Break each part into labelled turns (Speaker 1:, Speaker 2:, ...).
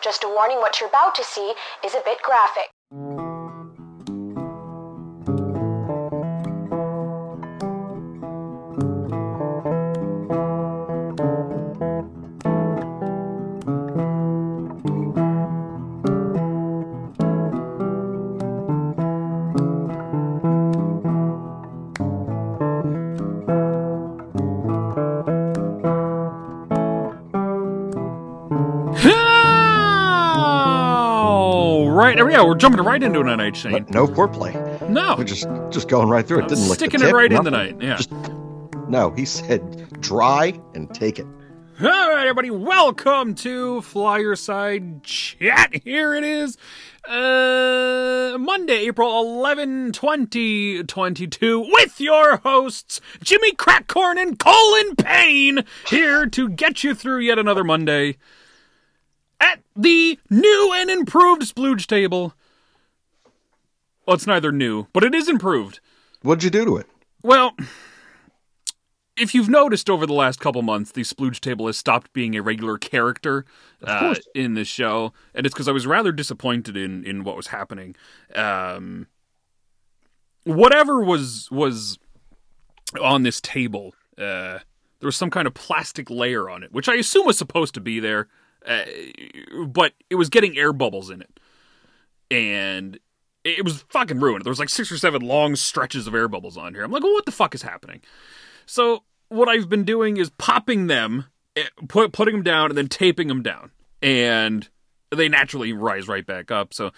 Speaker 1: Just a warning what you're about to see is a bit graphic.
Speaker 2: Yeah, we're jumping right into an night, Shane.
Speaker 3: No foreplay.
Speaker 2: No,
Speaker 3: We're just just going right through it. Didn't look
Speaker 2: sticking
Speaker 3: the
Speaker 2: it
Speaker 3: tip,
Speaker 2: right in the night. Yeah.
Speaker 3: Just no. He said dry and take it.
Speaker 2: All right, everybody, welcome to Flyer Side Chat. Here it is, uh, Monday, April 11, 2022, with your hosts, Jimmy Crackcorn and Colin Payne, here to get you through yet another Monday the new and improved Splooge table. Well, it's neither new, but it is improved.
Speaker 3: What'd you do to it?
Speaker 2: Well, if you've noticed over the last couple months, the Splooge table has stopped being a regular character uh, in this show, and it's because I was rather disappointed in in what was happening. Um, whatever was was on this table, uh, there was some kind of plastic layer on it, which I assume was supposed to be there, uh, but it was getting air bubbles in it, and it was fucking ruined. There was like six or seven long stretches of air bubbles on here. I'm like, well, what the fuck is happening? So what I've been doing is popping them, eh, put putting them down, and then taping them down, and they naturally rise right back up. So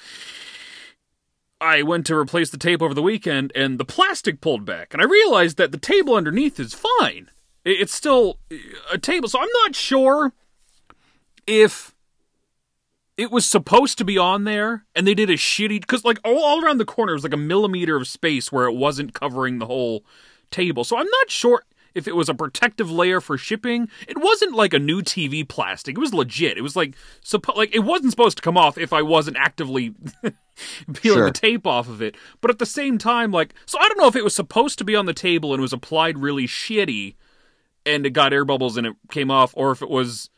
Speaker 2: I went to replace the tape over the weekend, and the plastic pulled back, and I realized that the table underneath is fine. It's still eh, a table, so I'm not sure if it was supposed to be on there and they did a shitty because like all, all around the corner was like a millimeter of space where it wasn't covering the whole table. So i'm not sure if it was a protective layer for shipping. It wasn't like a new tv plastic. It was legit. It was like suppo- like it wasn't supposed to come off if i wasn't actively peeling
Speaker 3: Sure.
Speaker 2: the tape off of it. But at the same time like so i don't know if it was supposed to be on the table and was applied really shitty and it got air bubbles and it came off or if it was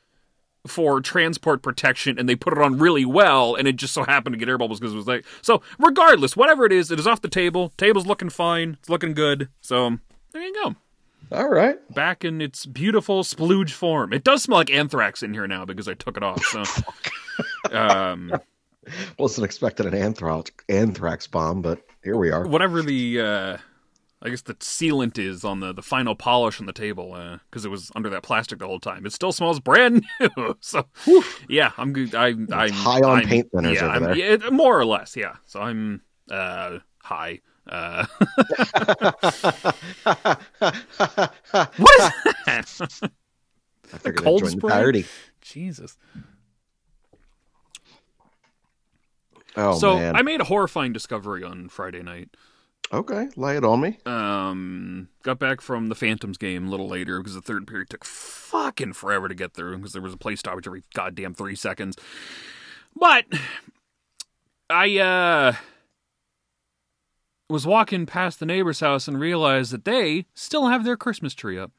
Speaker 2: for transport protection and they put it on really well and it just so happened to get air bubbles because it was like so regardless whatever it is it is off the table. Table's looking fine. It's looking good. So there you go.
Speaker 3: All right.
Speaker 2: back in its beautiful splooge form. It does smell like anthrax in here now because i took it off so um
Speaker 3: Wasn't expecting an anthrax anthrax bomb, but here we are.
Speaker 2: whatever the uh I guess the sealant is on the, the final polish on the table because it was under that plastic the whole time. It still smells brand new. so yeah, I'm good. I, I'm
Speaker 3: high on
Speaker 2: I'm-
Speaker 3: paint thinners
Speaker 2: yeah,
Speaker 3: over
Speaker 2: I'm-
Speaker 3: there.
Speaker 2: yeah, more or less. Yeah. So I'm uh, high. Uh, what is that?
Speaker 3: I figured I'd
Speaker 2: cold
Speaker 3: join the
Speaker 2: spray?
Speaker 3: parody.
Speaker 2: Jesus.
Speaker 3: Oh
Speaker 2: so
Speaker 3: man.
Speaker 2: I made a horrifying discovery on Friday night.
Speaker 3: Okay, lay it on me.
Speaker 2: um got back from the phantoms game a little later because the third period took fucking forever to get through because there was a play stoppage every goddamn three seconds but i uh was walking past the neighbor's house and realized that they still have their christmas tree up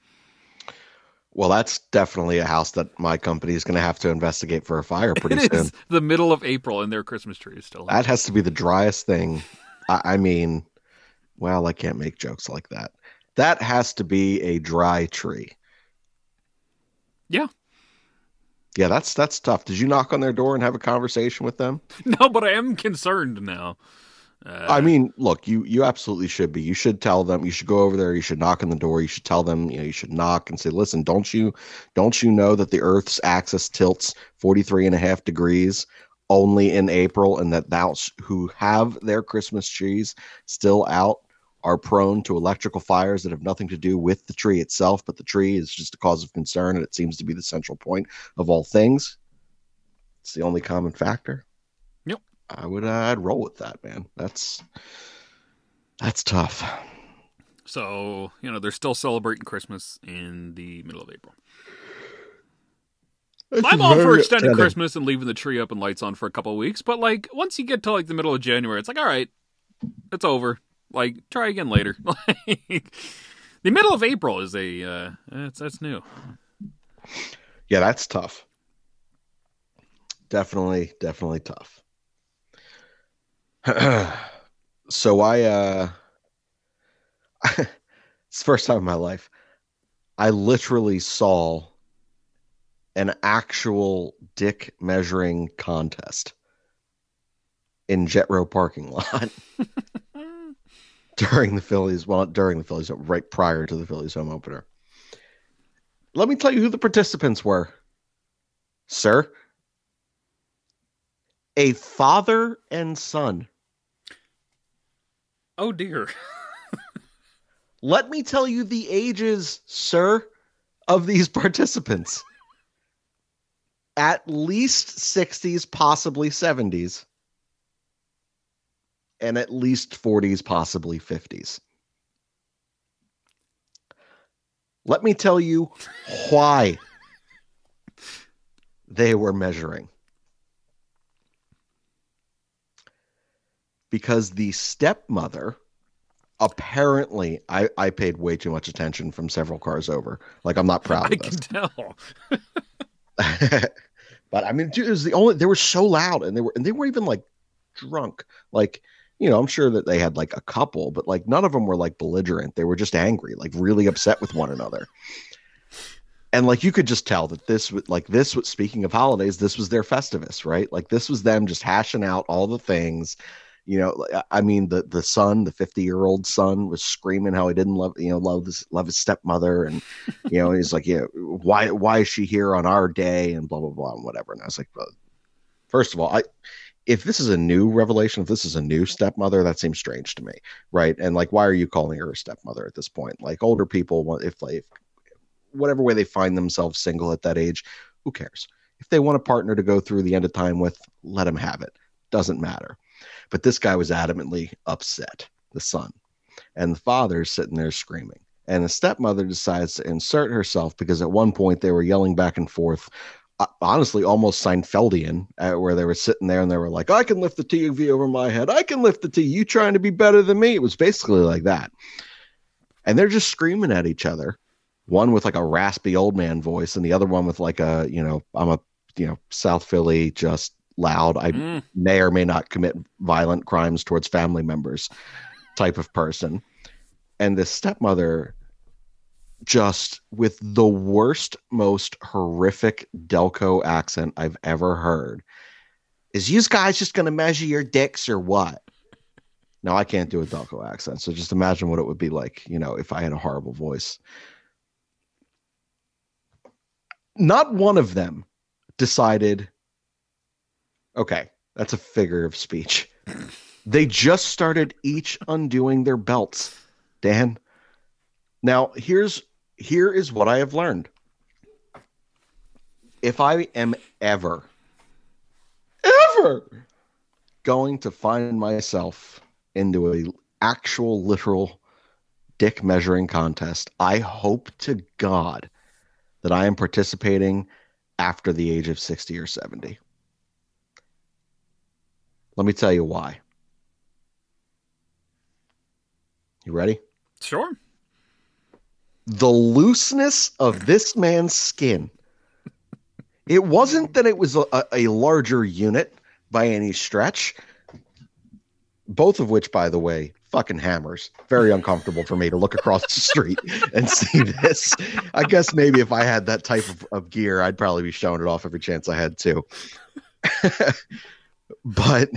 Speaker 3: Well, that's definitely a house that my company is going to have to investigate for a fire pretty
Speaker 2: it
Speaker 3: soon.
Speaker 2: is the middle of april and their christmas tree is still up.
Speaker 3: That has to be the driest thing. I, I mean, well, I can't make jokes like that. That has to be a dry tree.
Speaker 2: Yeah.
Speaker 3: Yeah, that's that's tough. Did you knock on their door and have a conversation with them?
Speaker 2: no but i am concerned now uh,
Speaker 3: I mean, look, you you absolutely should be. You should tell them. You should go over there. You should knock on the door. You should tell them. You know, you should knock and say, "Listen, don't you don't you know that the Earth's axis tilts 43 and a half degrees only in April, and that those who have their Christmas trees still out are prone to electrical fires that have nothing to do with the tree itself, but the tree is just a cause of concern, and it seems to be the central point of all things. It's the only common factor.
Speaker 2: Yep.
Speaker 3: I would. Uh, I'd roll with that, man. That's that's tough.
Speaker 2: so you know they're still celebrating christmas in the middle of april I'm all for extending Christmas and leaving the tree up and lights on for a couple of weeks, but like once you get to like the middle of January, it's like all right, it's over. Like try again later. Like the middle of April is a uh, that's that's new.
Speaker 3: Yeah, that's tough. definitely, definitely tough. so I, uh, it's the first time in my life I literally saw an actual dick measuring contest in Jetro parking lot during the Phillies, well, during the Phillies, right prior to the Phillies home opener. Let me tell you who the participants were, sir. A father and son.
Speaker 2: Oh dear.
Speaker 3: Let me tell you the ages, sir, of these participants. At least 60s, possibly 70s. And at least 40s, possibly 50s. Let me tell you why they were measuring. Because the stepmother apparently I, I paid way too much attention from several cars over. Like I'm not proud
Speaker 2: I
Speaker 3: of
Speaker 2: can
Speaker 3: this.
Speaker 2: tell.
Speaker 3: but I mean, dude, it was the only they were so loud and they were and they weren't even like drunk. Like, you know, I'm sure that they had like a couple, but like none of them were like belligerent. They were just angry, like really upset with one another. And like you could just tell that this was like this was speaking of holidays, this was their Festivus, right? Like this was them just hashing out all the things you know i mean the the son the 50 year old son was screaming how he didn't love you know love this love his stepmother and you know he's like yeah why why is she here on our day and blah blah blah and whatever and i was like well, first of all i if this is a new revelation if this is a new stepmother that seems strange to me right? And like why are you calling her a stepmother at this point? Like older people if like whatever way they find themselves single at that age who cares? If they want a partner to go through the end of time with let them have it. Doesn't matter. But this guy was adamantly upset, the son. And the father's sitting there screaming. And the stepmother decides to insert herself because at one point they were yelling back and forth, honestly, almost Seinfeldian, uh, where they were sitting there and they were like, I can lift the TV over my head. I can lift the TV. You trying to be better than me? It was basically like that. And they're just screaming at each other. One with like a raspy old man voice, and the other one with like a, you know, I'm a, you know, South Philly, just loud. I
Speaker 2: Mm.
Speaker 3: may or may not commit violent crimes towards family members type of person. And the stepmother just with the worst, most horrific Delco accent I've ever heard. Is you guys just gonna measure your dicks or what? Now I can't do a Delco accent, so just imagine what it would be like, you know, if I had a horrible voice. Not one of them decided Okay, that's a figure of speech. They just started each undoing their belts. Dan. Now, here's here is what I have learned. If I am ever ever going to find myself into a actual literal dick measuring contest, I hope to God that I am participating after the age of 60 or 70. Let me tell you why. You ready?
Speaker 2: Sure.
Speaker 3: The looseness of this man's skin. It wasn't that it was a, a larger unit by any stretch. Both of which, by the way, fucking hammers. Very uncomfortable for me to look across the street and see this. I guess maybe if I had that type of, of gear, I'd probably be showing it off every chance I had to. but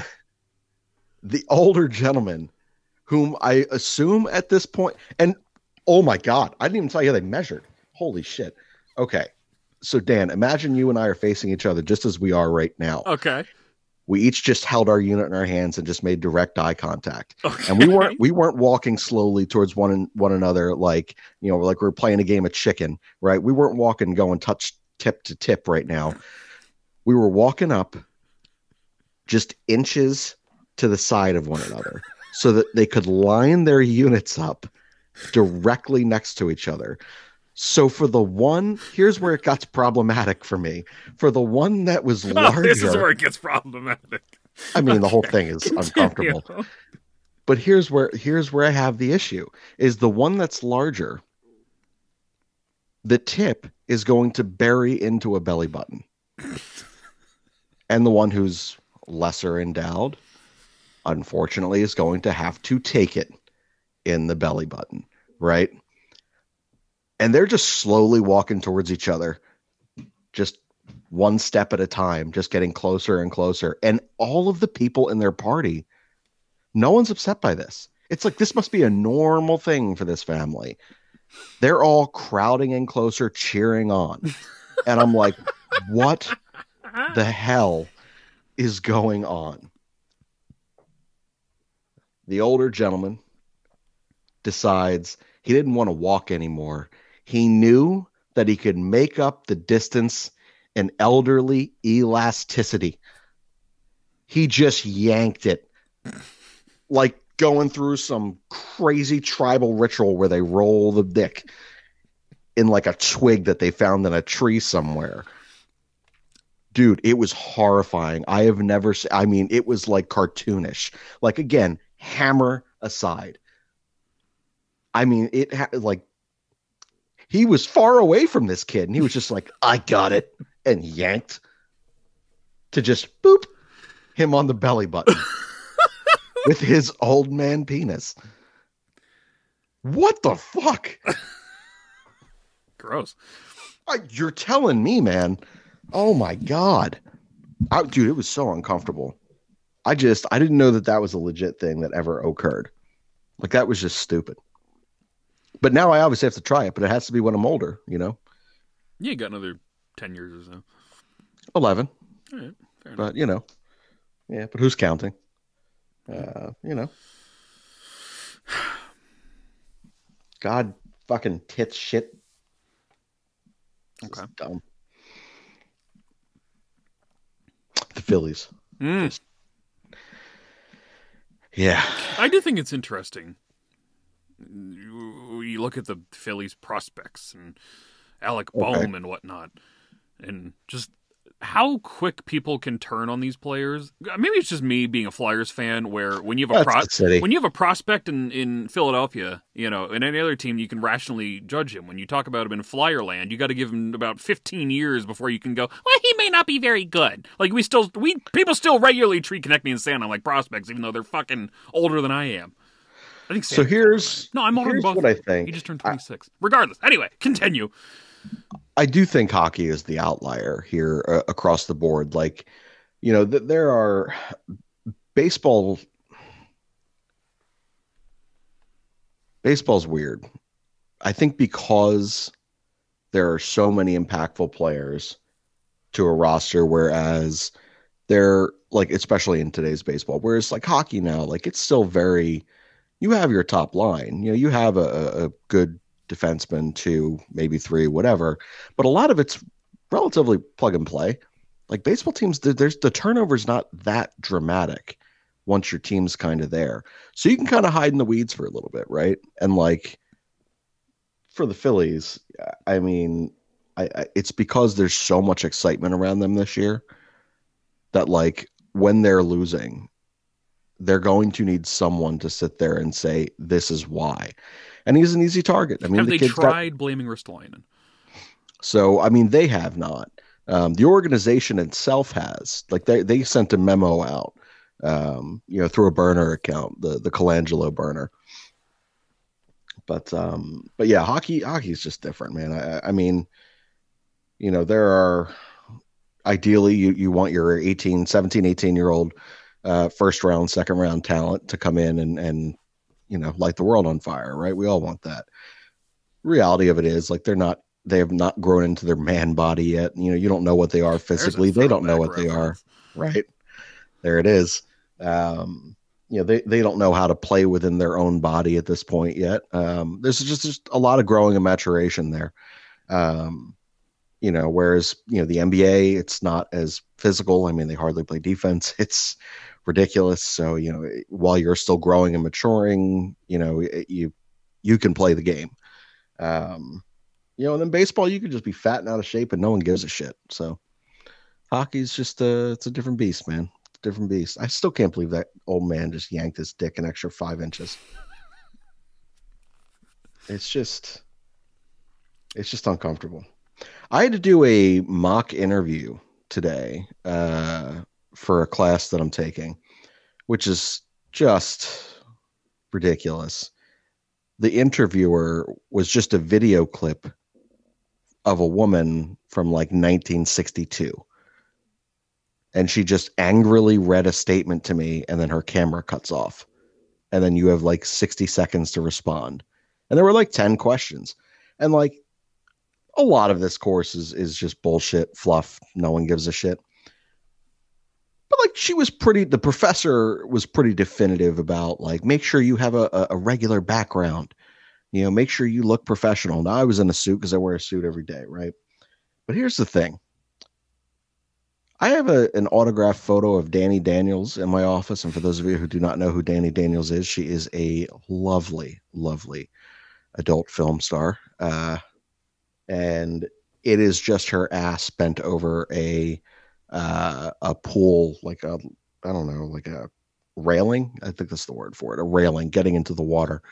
Speaker 3: the older gentleman whom I assume at this point, and oh my God, I didn't even tell you how they measured. Holy shit. Okay. So, Dan, imagine you and I are facing each other just as we are right now.
Speaker 2: Okay.
Speaker 3: We each just held our unit in our hands and just made direct eye contact.
Speaker 2: Okay.
Speaker 3: And we weren't we weren't walking slowly towards one one another like you know like we are playing a game of chicken, right? We weren't walking going touch tip to tip right now. We were walking up just inches to the side of one another so that they could line their units up directly next to each other. So for the one, here's where it got problematic for me. For the one that was
Speaker 2: Oh,
Speaker 3: larger,
Speaker 2: this is where it gets problematic.
Speaker 3: I mean the whole thing is uncomfortable. But here's where here's where I have the issue is the one that's larger. The tip is going to bury into a belly button. And the one who's lesser endowed, unfortunately, is going to have to take it in the belly button, right? And they're just slowly walking towards each other, just one step at a time, just getting closer and closer. And all of the people in their party, no one's upset by this. It's like this must be a normal thing for this family. They're all crowding in closer, cheering on. And I'm like, what the hell is going on? The older gentleman decides he didn't want to walk anymore. He knew that he could make up the distance in elderly elasticity. He just yanked it like going through some crazy tribal ritual where they roll the dick in like a twig that they found in a tree somewhere. Dude, it was horrifying. I have never I mean, it was like cartoonish. Like again, hammer aside. I mean, it had like he was far away from this kid and he was just like, I got it and yanked to just boop him on the belly button with his old man penis. What the fuck?
Speaker 2: Gross.
Speaker 3: I, you're telling me, man. Oh my god, I, dude, it was so uncomfortable. I just I didn't know that that was a legit thing that ever occurred. Like that was just stupid. But now I obviously have to try it, but it has to be when I'm older, you know,
Speaker 2: Yeah, you got another ten years or so.
Speaker 3: eleven.
Speaker 2: All right, fair.
Speaker 3: But you know, yeah. But who's counting? Uh, you know, God fucking tits shit. It's
Speaker 2: Okay.
Speaker 3: dumb. The Phillies.
Speaker 2: Mm.
Speaker 3: Yeah.
Speaker 2: I do think it's interesting. You, look at the Phillies prospects and Alec
Speaker 3: Okay.
Speaker 2: And whatnot, and just how quick people can turn on these players. Maybe it's just me being a Flyers fan, where when you have a pro- when you have a prospect in, in Philadelphia, you know, in any other team, you can rationally judge him. When you talk about him in Flyerland, you got to give him about fifteen years before you can go. Well, he may not be very good. Like we still, we people still regularly treat Konecny and Sanheim like prospects, even though they're fucking older than I am. I think.
Speaker 3: So here's
Speaker 2: no, I'm older than both.
Speaker 3: what I think.
Speaker 2: He just turned 26. Regardless. Anyway, continue.
Speaker 3: I do think hockey is the outlier here uh, across the board. Like, you know, th- there are baseball. Baseball's weird. I think because there are so many impactful players to a roster, whereas they're like, especially in today's baseball, whereas like hockey now, like it's still very, you have your top line, you know, you have a, a good defenseman, two, maybe three, whatever, but a lot of it's relatively plug and play. Like baseball teams, there's the turnover's not that dramatic once your team's kind of there. So you can kind of hide in the weeds for a little bit, right? And like for the Phillies, I mean, I, I it's because there's so much excitement around them this year that like when they're losing, they're going to need someone to sit there and say this is why. And he's an easy target. I mean,
Speaker 2: Have
Speaker 3: the
Speaker 2: they
Speaker 3: kid's got-
Speaker 2: tried blaming Ristolainen?
Speaker 3: so I mean, they have not. Um, the organization itself has. Like they they sent a memo out, um, you know, through a burner account, the the Colangelo burner. But um, but yeah, hockey hockey is just different, man. I I mean, you know, there are ideally you you want your 18, 17, 18 year old uh, first round, second round talent to come in and and you know light the world on fire, right? We all want that. Reality of it is like they're not they have not grown into their man body yet. You know, you don't know what they are physically. They don't know what they are. Right. There it is. Um, you know, they, they don't know how to play within their own body at this point yet. Um, there's just, just a lot of growing and maturation there. Um, you know, whereas, you know, the NBA, it's not as physical. I mean, they hardly play defense. It's ridiculous. So, you know, while you're still growing and maturing, you know, you, you can play the game. Um, you know, and then baseball, you could just be fat and out of shape and no one gives a shit. So hockey's just a, it's a different beast, man. Different beast. I still can't believe that old man just yanked his dick an extra five inches. It's just, it's just uncomfortable. I had to do a mock interview today uh, for a class that I'm taking, which is just ridiculous. The interviewer was just a video clip of a woman from like 1962. And she just angrily read a statement to me, and then her camera cuts off. And then you have like 60 seconds to respond. And there were like 10 questions. And like a lot of this course is, is just bullshit, fluff. No one gives a shit. Like she was pretty, the professor was pretty definitive about like, make sure you have a, a regular background you know, make sure you look professional. Now I was in a suit because I wear a suit every day, right? But here's the thing. I have a, an autographed photo of Dani Daniels in my office. And for those of you who do not know who Dani Daniels is, she is a lovely, lovely adult film star. Uh, and it is just her ass bent over a uh, a pool, like a I don't know, like a railing. I think that's the word for it, a railing getting into the water.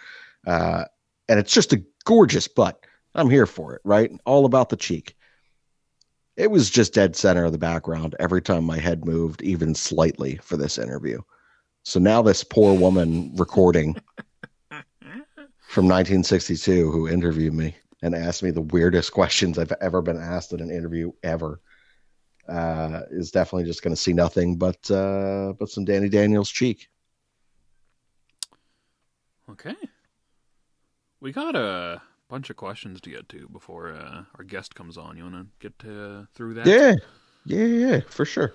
Speaker 3: Uh, and it's just a gorgeous butt. I'm here for it, right? All about the cheek. It was just dead center of the background every time my head moved, even slightly, for this interview. So now this poor woman recording from 1962 who interviewed me and asked me the weirdest questions I've ever been asked in an interview ever uh, is definitely just going to see nothing but uh, but some Dani Daniels cheek.
Speaker 2: Okay. We got a bunch of questions to get to before uh, our guest comes on. You want to get uh, through that?
Speaker 3: Yeah, yeah, yeah, for sure.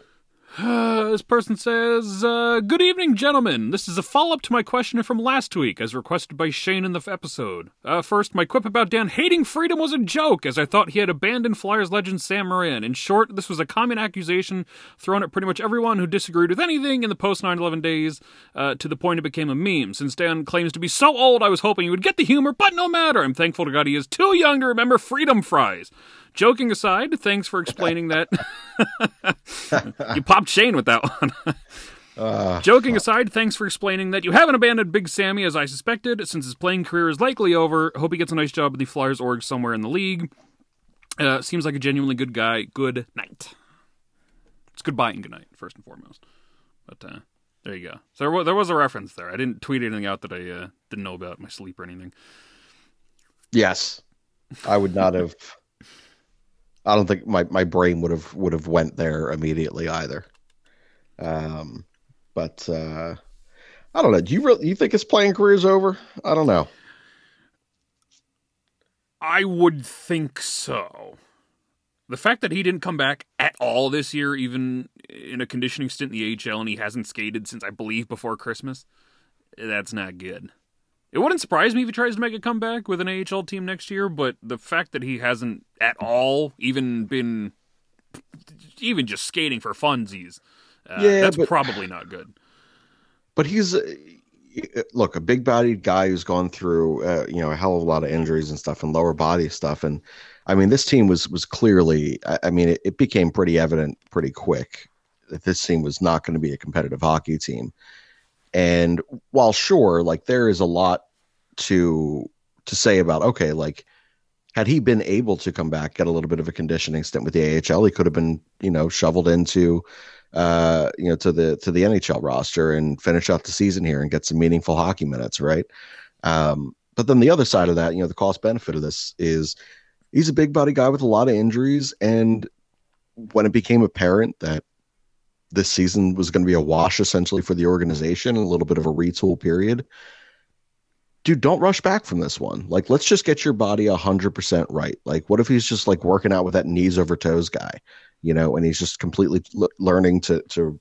Speaker 2: Uh, this person says, uh, Good evening, gentlemen. This is a follow up to my question from last week, as requested by Shane in the f- episode. Uh, first, my quip about Dan hating freedom was a joke, as I thought he had abandoned Flyers legend Sam Morin. In short, this was a common accusation thrown at pretty much everyone who disagreed with anything in the post 9 11 days, uh, to the point it became a meme. Since Dan claims to be so old, I was hoping he would get the humor, but no matter. I'm thankful to God he is too young to remember freedom fries. Joking aside, thanks for explaining that. you popped Shane with that one.
Speaker 3: Uh,
Speaker 2: Joking aside, thanks for explaining that you haven't abandoned Big Sammy as I suspected, since his playing career is likely over. Hope he gets a nice job with the Flyers org somewhere in the league. Uh, seems like a genuinely good guy. Good night. It's goodbye and good night, first and foremost. But uh, there you go. So there was, there was a reference there. I didn't tweet anything out that I uh, didn't know about my sleep or anything.
Speaker 3: yes, I would not have. I don't think my, my brain would have would have went there immediately either. Um, but uh, I don't know. Do you really you think his playing career is over? I don't know.
Speaker 2: I would think so. The fact that he didn't come back at all this year, even in a conditioning stint in the AHL, and he hasn't skated since I believe before Christmas, that's not good. It wouldn't surprise me if he tries to make a comeback with an AHL team next year, but the fact that he hasn't at all even been even just skating for funsies, uh,
Speaker 3: Yeah,
Speaker 2: that's
Speaker 3: but-
Speaker 2: probably not good.
Speaker 3: But he's uh, look a big bodied guy who's gone through uh, you know a hell of a lot of injuries and stuff and lower body stuff and I mean this team was was clearly I, I mean it, it became pretty evident pretty quick that this team was not going to be a competitive hockey team. And while sure, like there is a lot to to say about okay, like had he been able to come back, get a little bit of a conditioning stint with the AHL, he could have been, you know, shoveled into uh, you know, to the to the NHL roster and finish out the season here and get some meaningful hockey minutes, right? Um, but then the other side of that, you know, the cost benefit of this is he's a big body guy with a lot of injuries, and when it became apparent that this season was going to be a wash essentially for the organization, a little bit of a retool period. Dude, don't rush back from this one. Like, let's just get your body a hundred percent right. Like, what if he's just like working out with that knees over toes guy, you know, and he's just completely l- learning to to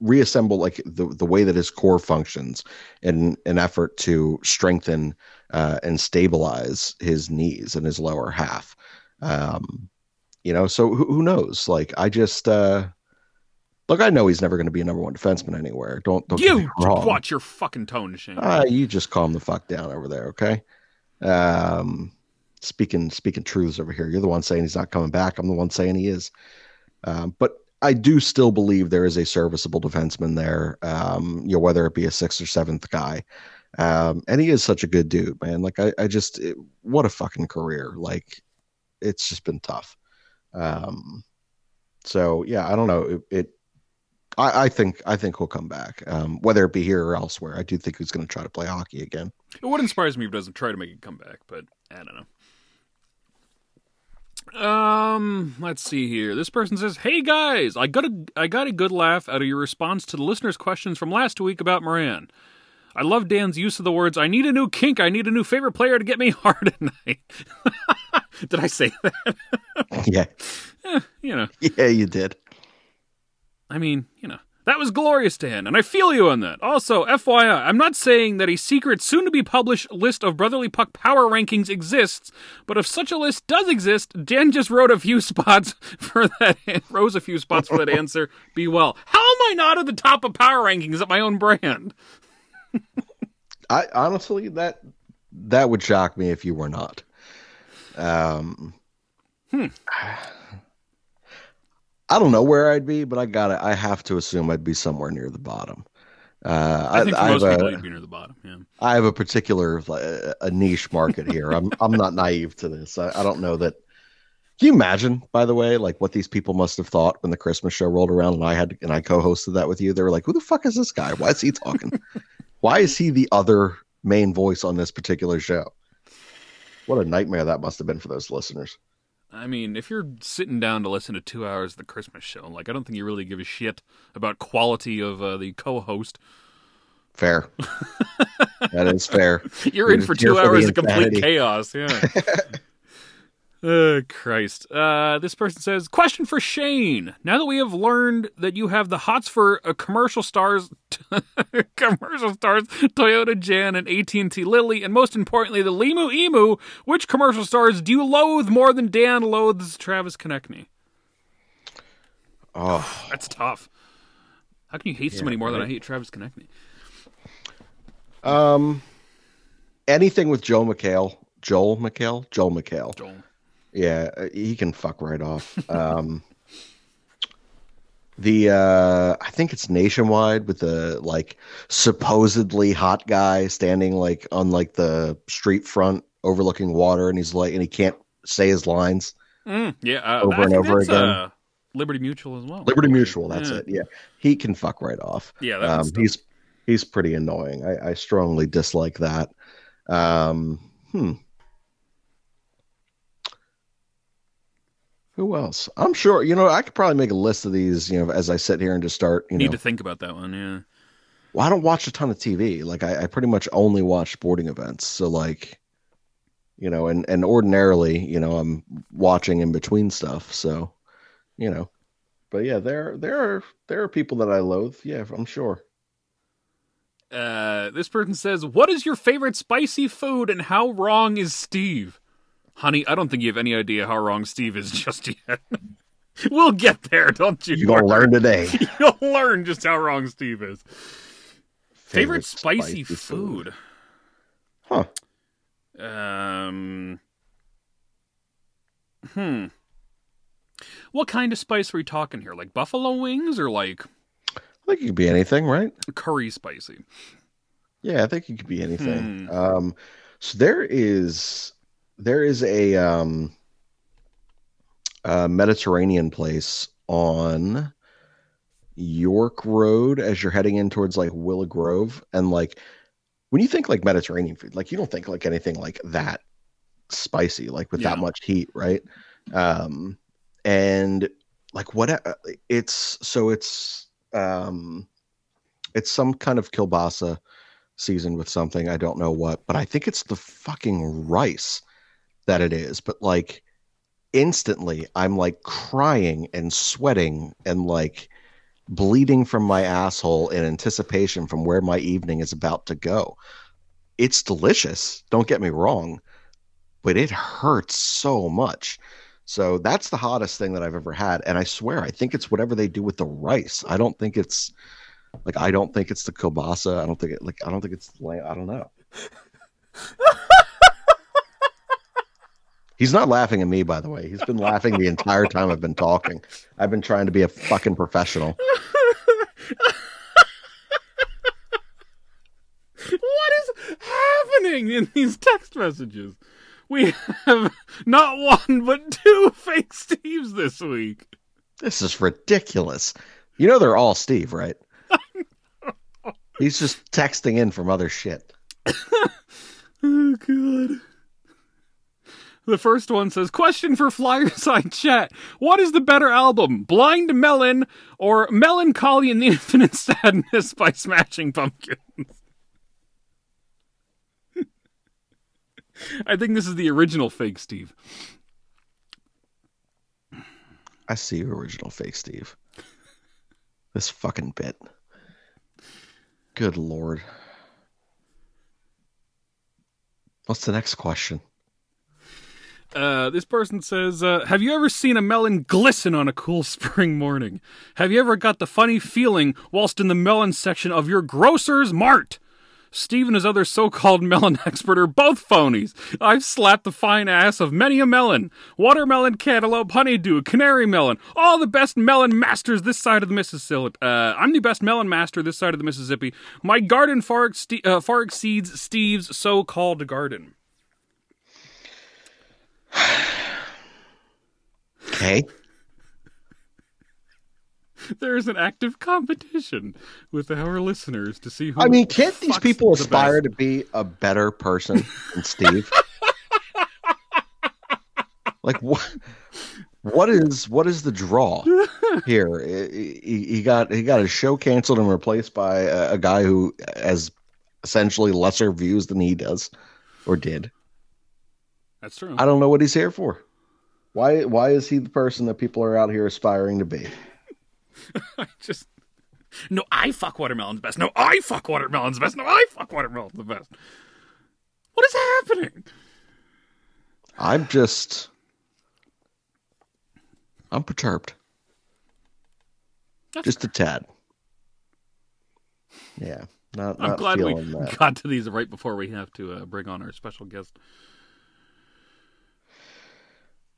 Speaker 3: reassemble like the the way that his core functions in an effort to strengthen uh, and stabilize his knees and his lower half. Um, you know, so who, who knows? Like, I just uh, look. I know he's never going to be a number one defenseman anywhere. Don't don't
Speaker 2: You
Speaker 3: wrong.
Speaker 2: watch your fucking tone, Shane.
Speaker 3: Ah, you just calm the fuck down over there, okay? Um, speaking speaking truths over here. You're the one saying he's not coming back. I'm the one saying he is. Um, but I do still believe there is a serviceable defenseman there. Um, you know, whether it be a sixth or seventh guy. Um, and he is such a good dude, man. Like I, I just it- what a fucking career. Like it's just been tough. Um, So yeah, I don't know. It, it I, I think I think he'll come back, um, whether it be here or elsewhere. I do think he's going to try to play hockey again.
Speaker 2: It wouldn't surprise me if he doesn't try to make a comeback, but I don't know. Um, let's see here. This person says, "Hey guys, I got a I got a good laugh out of your response to the listeners' questions from last week about Morin. I love Dan's use of the words, I need a new kink, I need a new favorite player to get me hard at night. did I say that?
Speaker 3: yeah.
Speaker 2: Eh, you know.
Speaker 3: Yeah, you did.
Speaker 2: I mean, you know. That was glorious, Dan, and I feel you on that. Also, FYI, I'm not saying that a secret, soon to be published list of Brotherly Puck power rankings exists, but if such a list does exist, Dan just wrote a few spots for that, rose a few spots for that answer. Be well. How am I not at the top of power rankings at my own brand?
Speaker 3: I honestly that that would shock me if you were not. Um,
Speaker 2: hmm.
Speaker 3: I don't know where I'd be, but I got to I have to assume I'd be somewhere near the bottom. Uh,
Speaker 2: I think
Speaker 3: I,
Speaker 2: most
Speaker 3: have
Speaker 2: people,
Speaker 3: a,
Speaker 2: you'd be near the bottom. Yeah.
Speaker 3: I have a particular a niche market here. I'm I'm not naive to this. I, I don't know that. Can you imagine, by the way, like what these people must have thought when the Christmas show rolled around and I had and I co-hosted that with you? They were like, "Who the fuck is this guy? Why is he talking? Why is he the other main voice on this particular show?" What a nightmare that must have been for those listeners.
Speaker 2: I mean, if you're sitting down to listen to two hours of the Christmas show, like I don't think you really give a shit about quality of uh, the co-host.
Speaker 3: Fair. that is fair.
Speaker 2: You're, in for two hours of complete chaos. Yeah. Oh, Christ. Uh, this person says, question for Shane. Now that we have learned that you have the hots for a commercial stars, commercial stars, Toyota Jan and AT&T Lily, and most importantly, the Limu Emu, which commercial stars do you loathe more than Dan loathes Travis Konecny?
Speaker 3: Oh.
Speaker 2: That's tough. How can you hate yeah, somebody more right? than I hate Travis Konecny?
Speaker 3: Um, anything with Joe McHale, Joel McHale, Joel McHale.
Speaker 2: Joel.
Speaker 3: Yeah, uh, he can fuck right off. Um, the uh, I think it's nationwide with the like supposedly hot guy standing like on like the street front overlooking water, and he's like, and he can't say his lines.
Speaker 2: Mm, yeah, uh,
Speaker 3: over and over again. Uh,
Speaker 2: Liberty Mutual as well.
Speaker 3: Liberty Mutual, that's yeah. it. Yeah, he can fuck right off.
Speaker 2: Yeah,
Speaker 3: um, he's he's pretty annoying. I, I strongly dislike that. Um, hmm. Who else? I'm sure. You know, I could probably make a list of these. You know, as I sit here and just start. You
Speaker 2: need
Speaker 3: know,
Speaker 2: to think about that one. Yeah.
Speaker 3: Well, I don't watch a ton of TV. Like, I, I pretty much only watch sporting events. So, like, you know, and and ordinarily, you know, I'm watching in between stuff. So, you know, but yeah, there there are there are people that I loathe. Yeah, I'm sure.
Speaker 2: Uh, this person says, "What is your favorite spicy food, and how wrong is Steve?" Honey, I don't think you have any idea how wrong Steve is just yet. we'll get there, don't you?
Speaker 3: You're gonna learn today.
Speaker 2: You'll learn just how wrong Steve is. Favorite, Favorite spicy, spicy food.
Speaker 3: food.
Speaker 2: Huh. Um. Hmm. What kind of spice are we talking here? Like buffalo wings or like?
Speaker 3: I think it could be anything, right?
Speaker 2: Curry spicy.
Speaker 3: Yeah, I think it could be anything. Hmm. Um, so there is there is a um a Mediterranean place on York Road as you're heading in towards like Willow Grove. And like when you think like Mediterranean food, like you don't think like anything like that spicy, like with yeah. that much heat, right? Um and like what it's so it's um it's some kind of kielbasa seasoned with something i don't know what but i think it's the fucking rice that it is, but like instantly I'm like crying and sweating and like bleeding from my asshole in anticipation from where my evening is about to go. It's delicious, don't get me wrong, but it hurts so much. So that's the hottest thing that I've ever had. And I swear, I think it's whatever they do with the rice. I don't think it's like, I don't think it's the kielbasa. I don't think it, like, I don't think it's, I don't know. He's not laughing at me, by the way. He's been laughing the entire time I've been talking. I've been trying to be a fucking professional.
Speaker 2: what is happening in these text messages? We have not one but two fake Steves this week.
Speaker 3: This is ridiculous. You know they're all Steve, right? He's just texting in from other shit.
Speaker 2: Oh god. The first one says, "Question for Flyerside chat: What is the better album, Blind Melon or Melancholy and the Infinite Sadness by Smashing Pumpkins?" I think this is the original fake Steve.
Speaker 3: I see original fake Steve. This fucking bit. Good lord. What's the next question?
Speaker 2: Uh, this person says, uh, "Have you ever seen a melon glisten on a cool spring morning? Have you ever got the funny feeling whilst in the melon section of your grocer's mart?" Steve and his other so-called melon expert are both phonies. I've slapped the fine ass of many a melon. Watermelon, cantaloupe, honeydew, canary melon. All the best melon masters this side of the Mississippi. Uh, I'm the best melon master this side of the Mississippi. My garden far, ex- uh, far exceeds Steve's so-called garden.
Speaker 3: Okay.
Speaker 2: There is an active competition with our listeners to see who.
Speaker 3: I mean, can't these people
Speaker 2: the
Speaker 3: aspire
Speaker 2: best.
Speaker 3: to be a better person than Steve? like what? What is what is the draw here? He, he- got he got his show canceled and replaced by a, a guy who has essentially lesser views than he does or did.
Speaker 2: That's true.
Speaker 3: I don't know what he's here for. Why why is he the person that people are out here aspiring to be?
Speaker 2: I just. No, I fuck watermelons best. No, I fuck watermelons best. No, I fuck watermelons the best. What is happening?
Speaker 3: I'm just I'm perturbed.
Speaker 2: That's
Speaker 3: Just a tad. Yeah. Not,
Speaker 2: I'm
Speaker 3: not
Speaker 2: glad we
Speaker 3: that.
Speaker 2: got to these right before we have to uh, bring on our special guest.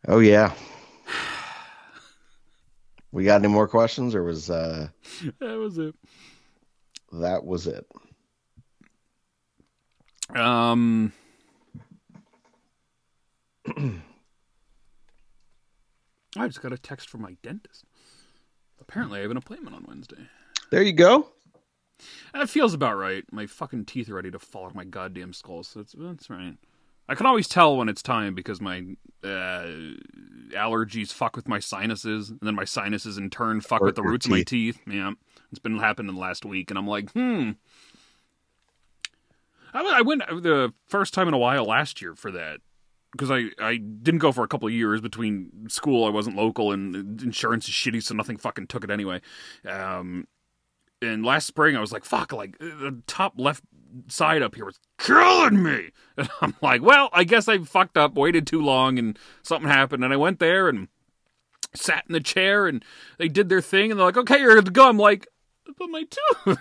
Speaker 3: Oh yeah. We got any more questions or was uh
Speaker 2: That was it.
Speaker 3: that was it?
Speaker 2: Um. I just got a text from my dentist. Apparently, I have an appointment on Wednesday.
Speaker 3: There you go.
Speaker 2: That feels about right. My fucking teeth are ready to fall out of my goddamn skull, so that's, that's right. I can always tell when it's time because my uh, allergies fuck with my sinuses, and then my sinuses in turn fuck
Speaker 3: Hurt
Speaker 2: with the roots of my
Speaker 3: teeth.
Speaker 2: teeth. Yeah, it's been happening the last week, and I'm like, hmm. I, went- I went the first time in a while last year for that because I, I didn't go for a couple of years between school. I wasn't local, and insurance is shitty, so nothing fucking took it anyway. Um, and last spring I was like, fuck, like the top left side up here was killing me. And I'm like, well, I guess I fucked up, waited too long, and something happened. And I went there and sat in the chair, and they did their thing, and they're like, okay, you're good to go. I'm like, but my tooth.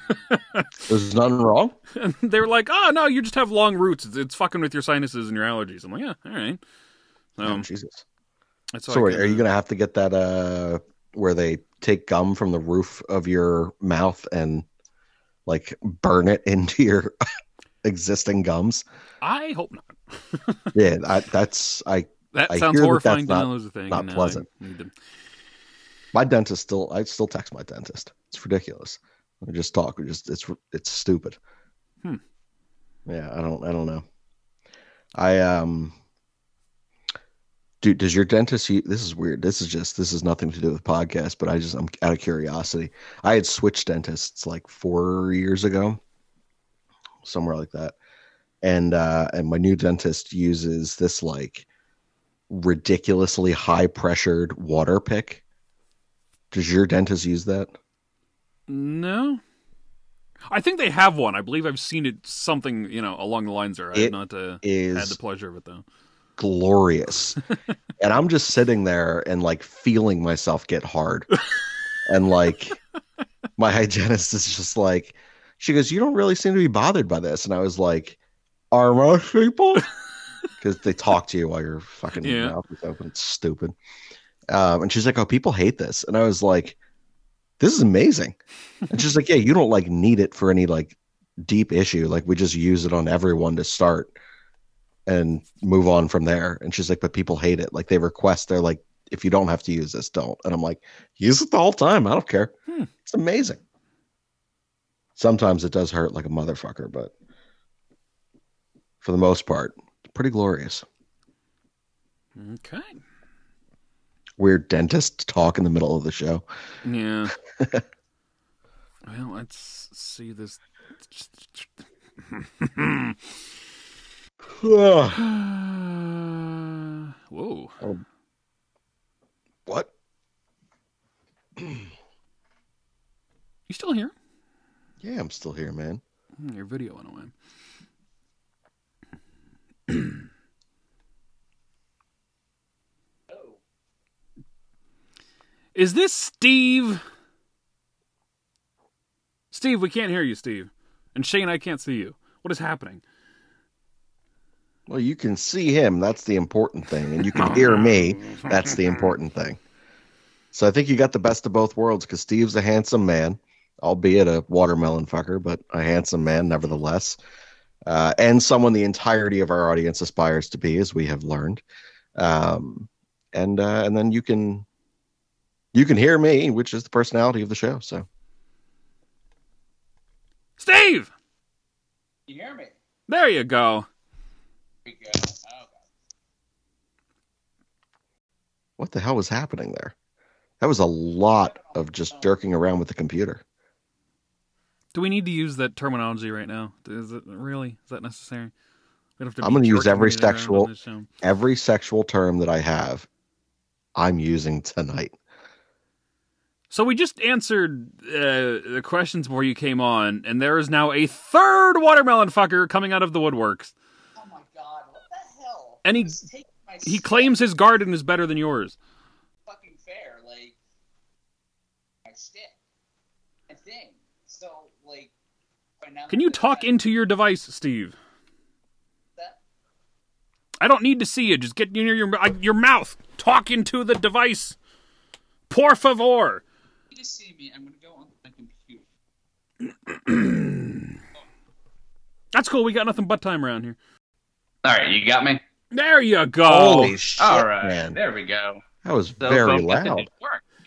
Speaker 3: There's nothing wrong.
Speaker 2: and they were like, oh, no, you just have long roots. It's, it's fucking with your sinuses and your allergies. I'm like, yeah, all right.
Speaker 3: oh,
Speaker 2: Um,
Speaker 3: Jesus.
Speaker 2: that's all I
Speaker 3: Sorry,
Speaker 2: could,
Speaker 3: are you
Speaker 2: uh,
Speaker 3: gonna have to get that uh where they take gum from the roof of your mouth and like burn it into your existing gums?
Speaker 2: I hope not.
Speaker 3: Yeah, I, that's I
Speaker 2: That
Speaker 3: I
Speaker 2: sounds
Speaker 3: that
Speaker 2: horrifying know
Speaker 3: not-
Speaker 2: thing.
Speaker 3: not pleasant.
Speaker 2: to-
Speaker 3: my dentist still I still text my dentist. It's ridiculous. We just talk. We just it's it's stupid.
Speaker 2: Hmm.
Speaker 3: Yeah, I don't I don't know. I um dude, does your dentist u- this is weird. This is just this is nothing to do with podcast, but I just I'm out of curiosity. I had switched dentists like four years ago. Somewhere like that. And uh and my new dentist uses this like ridiculously high pressured water pick. Does your dentist use that?
Speaker 2: No. I think they have one. I believe I've seen it something, you know, along the lines there. I've not uh, had the pleasure of it though.
Speaker 3: Glorious. and I'm just sitting there and like feeling myself get hard. and like my hygienist is just like, she goes, You don't really seem to be bothered by this. And I was like, Are most people? Because they talk to you while your fucking
Speaker 2: Yeah.
Speaker 3: mouth is open. It's stupid. Um, and she's like, Oh, people hate this. And I was like, This is amazing. And she's like, Yeah, you don't like need it for any like deep issue. Like we just use it on everyone to start and move on from there. And she's like, but people hate it. Like they request, they're like, if you don't have to use this, don't. And I'm like, use it the whole time. I don't care.
Speaker 2: Hmm.
Speaker 3: It's amazing. Sometimes it does hurt like a motherfucker, but for the most part, it's pretty glorious.
Speaker 2: Okay.
Speaker 3: Weird dentist talk in the middle of the show.
Speaker 2: Yeah. well, let's see this. Whoa.
Speaker 3: What?
Speaker 2: You still here?
Speaker 3: Yeah, I'm still here, man.
Speaker 2: Hmm, Your video went away. Is this Steve? Steve, we can't hear you, Steve. And Shane, I can't see you. What is happening?
Speaker 3: Well, you can see him. That's the important thing. And you can hear me. That's the important thing. So I think you got the best of both worlds because Steve's a handsome man, albeit a watermelon fucker, but a handsome man nevertheless. Uh, and someone the entirety of our audience aspires to be, as we have learned. Um, and uh, and then you can you can hear me, which is the personality of the show. So
Speaker 2: Steve!
Speaker 4: You hear me?
Speaker 2: There you go.
Speaker 4: There we go. Okay.
Speaker 3: what the hell was happening there? That was a lot of just jerking around with the computer.
Speaker 2: Do we need to use that terminology right now? Is it really? Is that necessary? We have to
Speaker 3: I'm use every
Speaker 2: it around on
Speaker 3: sexual- Every sexual term that I have, I'm using tonight.
Speaker 2: So we just answered uh, the questions before you came on, and there is now a third watermelon fucker coming out of the woodworks.
Speaker 4: Oh my god, what the hell?
Speaker 2: And he-
Speaker 4: This is taking my
Speaker 2: He claims his garden is better than yours.
Speaker 4: fucking fair, like my stick. A thing. So like right now
Speaker 2: Can you
Speaker 4: that-
Speaker 2: talk into your device, Steve?
Speaker 4: that?
Speaker 2: I don't need to see you. Just get near your uh, your mouth. Talk into the device. Por favor.
Speaker 4: You just see me, I'm gonna go on my computer.
Speaker 2: That's cool. We got nothing but time around here.
Speaker 4: Alright, you got me?
Speaker 2: There you go.
Speaker 3: Holy shit,
Speaker 4: Alright,
Speaker 3: man!
Speaker 4: there we go.
Speaker 3: That was
Speaker 4: So,
Speaker 3: very
Speaker 4: folks,
Speaker 3: loud.
Speaker 4: didn't.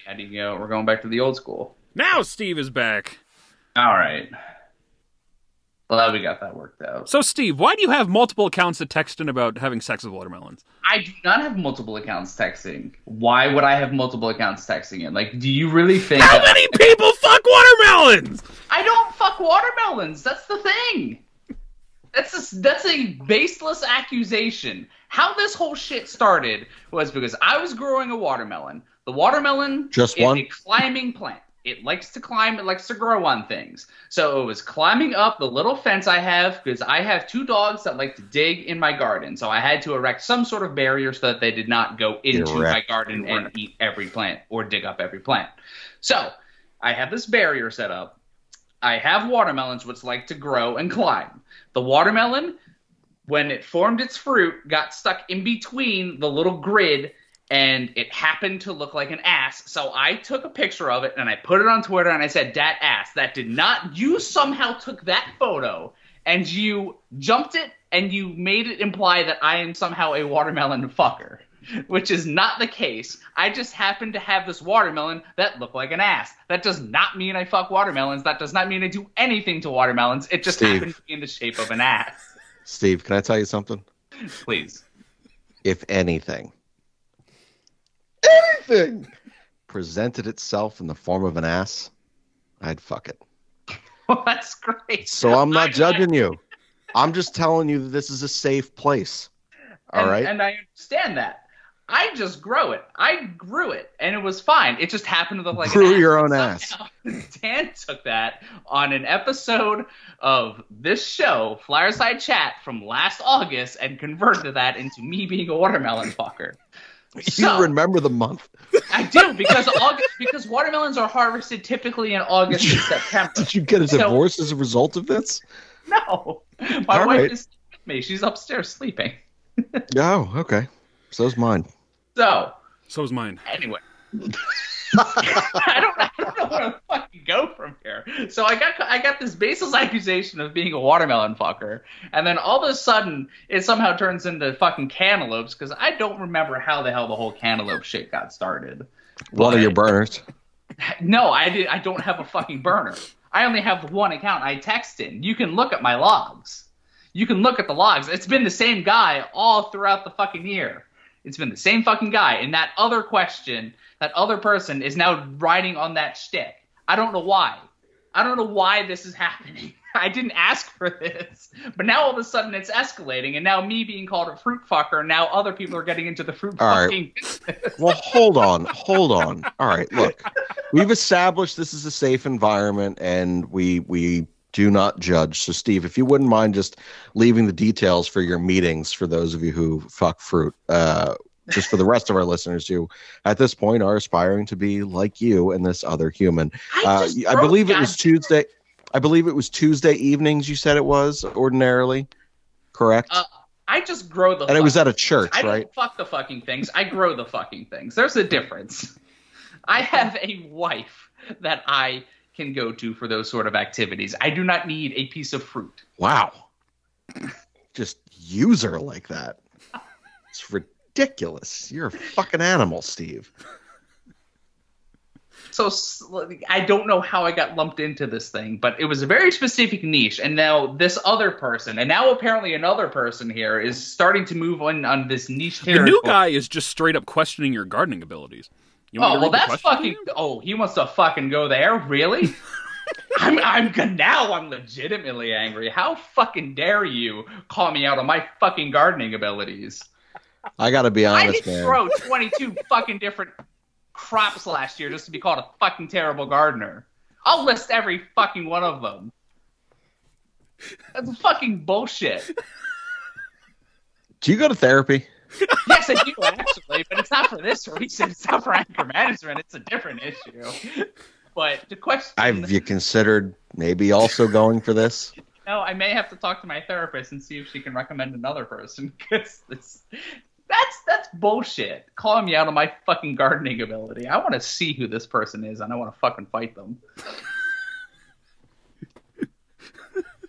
Speaker 4: How do you go? We're going back to the old school.
Speaker 2: Now Steve is back.
Speaker 4: Alright. Glad we got that worked out.
Speaker 2: So Steve, why do you have multiple accounts that text in about having sex with watermelons?
Speaker 4: I do not have multiple accounts texting. Why would I have multiple accounts texting in? Like, do you really think
Speaker 2: How
Speaker 4: that-
Speaker 2: many people fuck watermelons?
Speaker 4: I don't fuck watermelons. That's the thing. That's a, that's a baseless accusation. How this whole shit started was because I was growing a watermelon. The watermelon
Speaker 3: Just
Speaker 4: is
Speaker 3: one?
Speaker 4: a climbing plant. It likes to climb. It likes to grow on things. So it was climbing up the little fence I have because I have two dogs that like to dig in my garden. So I had to erect some sort of barrier so that they did not go into my
Speaker 3: Erect.
Speaker 4: garden and eat every plant or dig up every plant. So I have this barrier set up. I have watermelons which like to grow and climb. The watermelon, when it formed its fruit, got stuck in between the little grid and it happened to look like an ass. So I took a picture of it and I put it on Twitter and I said, Dat ass. That did not, you somehow took that photo and you jumped it and you made it imply that I am somehow a watermelon fucker. Which is not the case. I just happen to have this watermelon that looked like an ass. That does not mean I fuck watermelons. That does not mean I do anything to watermelons. It just
Speaker 3: Steve.
Speaker 4: happened to be in the shape of an ass.
Speaker 3: Steve, can I tell you something?
Speaker 4: Please.
Speaker 3: If anything, anything presented itself in the form of an ass, I'd fuck it.
Speaker 4: Well, that's great.
Speaker 3: So I'm not judging you. I'm just telling you that this is a safe place. All
Speaker 4: and,
Speaker 3: right.
Speaker 4: And I understand that. I just grow it. I grew it, and it was fine. It just happened to look like
Speaker 3: Grew your own ass.
Speaker 4: Dan took that on an episode of this show, Flyerside Chat, from last August, and converted that into me being a watermelon fucker.
Speaker 3: you
Speaker 4: So-
Speaker 3: remember the month?
Speaker 4: I do because August because watermelons are harvested typically in August and September.
Speaker 3: Did you get a
Speaker 4: So-
Speaker 3: divorce as a result of this?
Speaker 4: No, my
Speaker 3: All
Speaker 4: wife
Speaker 3: right.
Speaker 4: is with me. She's upstairs sleeping.
Speaker 3: Oh, okay. So's mine.
Speaker 4: So
Speaker 2: So is mine.
Speaker 4: anyway, I don't, I don't know where to fucking go from here. So I got I got this baseless accusation of being a watermelon fucker, and then all of a sudden it somehow turns into fucking cantaloupes because I don't remember how the hell the whole cantaloupe shit got started.
Speaker 3: One of your burners.
Speaker 4: No, I did. I don't have a fucking burner. I only have one account. I text in. You can look at my logs. You can look at the logs. It's been the same guy all throughout the fucking year. It's been the same fucking guy. And that other question, that other person is now riding on that shtick. I don't know why. I don't know why this is happening. I didn't ask for this. But now all of a sudden it's escalating, and now me being called a fruit fucker, now other people are getting into the fruit
Speaker 3: All right.
Speaker 4: fucking business.
Speaker 3: Well, hold on, hold on. All right, look, we've established this is a safe environment, and we we do not judge. So, Steve, if you wouldn't mind just leaving the details for your meetings for those of you who fuck fruit, uh, just for the rest of our listeners who, at this point, are aspiring to be like you and this other human.
Speaker 4: I,
Speaker 3: Uh, I believe it was Tuesday. I believe it was Tuesday evenings. You said it was ordinarily, correct?
Speaker 4: Uh, I just grow the.
Speaker 3: and it was at a church,
Speaker 4: I
Speaker 3: right?
Speaker 4: don't fuck the fucking things. I grow the fucking things. There's a difference. I have a wife that I can go to for those sort of activities. I do not need a piece of fruit.
Speaker 3: Wow. Just user like that. It's ridiculous. You're a fucking animal, Steve.
Speaker 4: So I don't know how I got lumped into this thing, but it was a very specific niche. And now this other person, and now apparently another person here is starting to move on on this niche
Speaker 2: The new guy is just straight up questioning your gardening abilities. You want
Speaker 4: Oh well, that's fucking.
Speaker 2: to?
Speaker 4: Oh, he wants to fucking go there, really? I'm, I'm now. I'm legitimately angry. How fucking dare you call me out on my fucking gardening abilities?
Speaker 3: I got to be
Speaker 4: I
Speaker 3: honest,
Speaker 4: didn't
Speaker 3: man.
Speaker 4: grow 22 fucking different crops last year just to be called a fucking terrible gardener. I'll list every fucking one of them. That's fucking bullshit.
Speaker 3: Do you go to therapy?
Speaker 4: Yes, I do actually, but it's not for this reason. It's not for anger management. It's a different issue. But the question,
Speaker 3: Have you considered maybe also going for this?
Speaker 4: no, I may have to talk to my therapist and see if she can recommend another person because this. That's that's bullshit. Calling me out on my fucking gardening ability. I want to see who this person is, and I want to fucking fight them.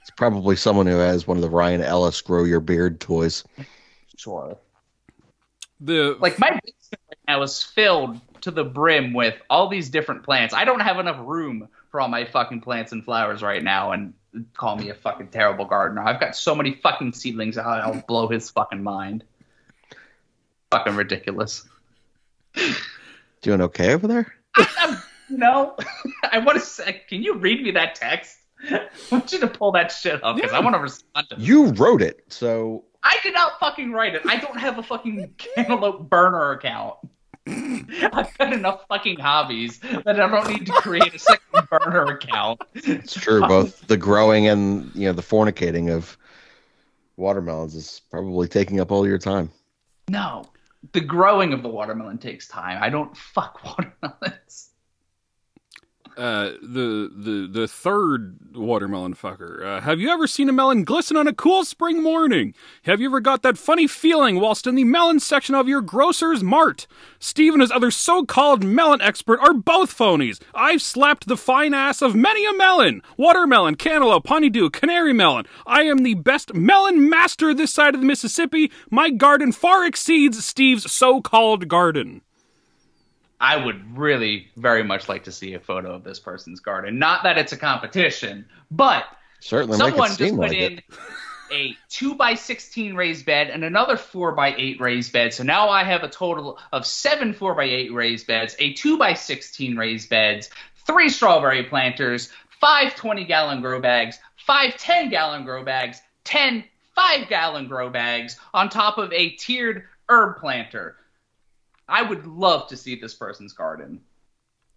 Speaker 3: It's probably someone who has one of the Ryan Ellis grow your beard toys.
Speaker 4: Sure.
Speaker 2: The
Speaker 4: Like my basement right now is filled to the brim with all these different plants. I don't have enough room for all my fucking plants and flowers right now, and call me a fucking terrible gardener. I've got so many fucking seedlings. I'll, I'll blow his fucking mind. Fucking ridiculous.
Speaker 3: Doing okay over there?
Speaker 4: I'm, no, I want to say. Can you read me that text? I want you to pull that shit up because I want to respond to.
Speaker 3: You wrote it, so
Speaker 4: I did not fucking write it. I don't have a fucking cantaloupe burner account. I've got enough fucking hobbies that I don't need to create a second burner account.
Speaker 3: it's true. Both the growing and you know the fornicating of watermelons is probably taking up all your time.
Speaker 4: No, the growing of the watermelon takes time. I don't fuck watermelons.
Speaker 2: Uh, the the the third watermelon fucker. Uh, have you ever seen a melon glisten on a cool spring morning? Have you ever got that funny feeling whilst in the melon section of your grocer's mart? Steve and his other so-called melon expert are both phonies. I've slapped the fine ass of many a melon: watermelon, cantaloupe, honeydew, canary melon. I am the best melon master this side of the Mississippi. My garden far exceeds Steve's so-called garden.
Speaker 4: I would really very much like to see a photo of this person's garden. Not that it's a competition, but
Speaker 3: Certainly
Speaker 4: someone just put
Speaker 3: like
Speaker 4: in
Speaker 3: it.
Speaker 4: a two by sixteen raised bed and another four by eight raised bed. So now I have a total of seven four by eight raised beds, a two by sixteen raised beds, three strawberry planters, five 20 gallon grow bags, five 10 gallon grow bags, 10 5 gallon grow bags on top of a tiered herb planter. I would love to see this person's garden.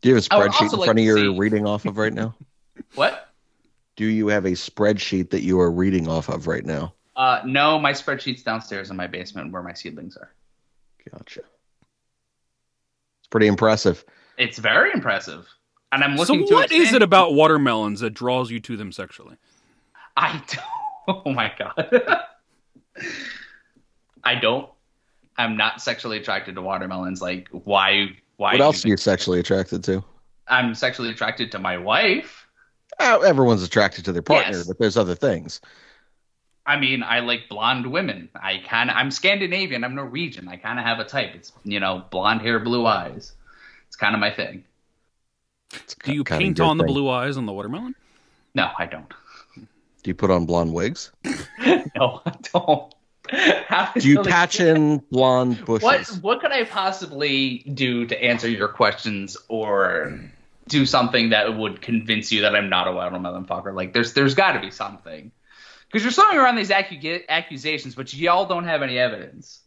Speaker 3: Do you have a spreadsheet in
Speaker 4: like
Speaker 3: front of
Speaker 4: to
Speaker 3: you
Speaker 4: see-
Speaker 3: reading off of right now?
Speaker 4: What?
Speaker 3: Do you have a spreadsheet that you are reading off of right now?
Speaker 4: Uh, no, my spreadsheet's downstairs in my basement where my seedlings are.
Speaker 3: Gotcha. It's pretty impressive.
Speaker 4: It's very impressive. And I'm
Speaker 2: So
Speaker 4: looking to
Speaker 2: what is it about watermelons that draws you to them sexually?
Speaker 4: I don't. Oh my god. I don't. I'm not sexually attracted to watermelons. Like, why? Why?
Speaker 3: What else are
Speaker 4: you
Speaker 3: you sexually attracted to?
Speaker 4: I'm sexually attracted to my wife.
Speaker 3: Uh, everyone's attracted to their partner,
Speaker 4: Yes.
Speaker 3: but there's other things.
Speaker 4: I mean, I like blonde women. I kind of, I'm Scandinavian. I'm Norwegian. I kind of have a type. It's you know, blonde hair, blue eyes. It's kind of my thing.
Speaker 3: It's
Speaker 2: Do you paint
Speaker 3: your
Speaker 2: on the blue eyes on the watermelon?
Speaker 4: No, I don't.
Speaker 3: Do you put on blonde wigs?
Speaker 4: No, I don't. How
Speaker 3: Do you patch in blonde bushes?
Speaker 4: What What could I possibly do to answer your questions or do something that would convince you that I'm not a watermelon fucker? Like, there's there's got to be something. Because you're throwing around these accu- accusations, but y'all don't have any evidence.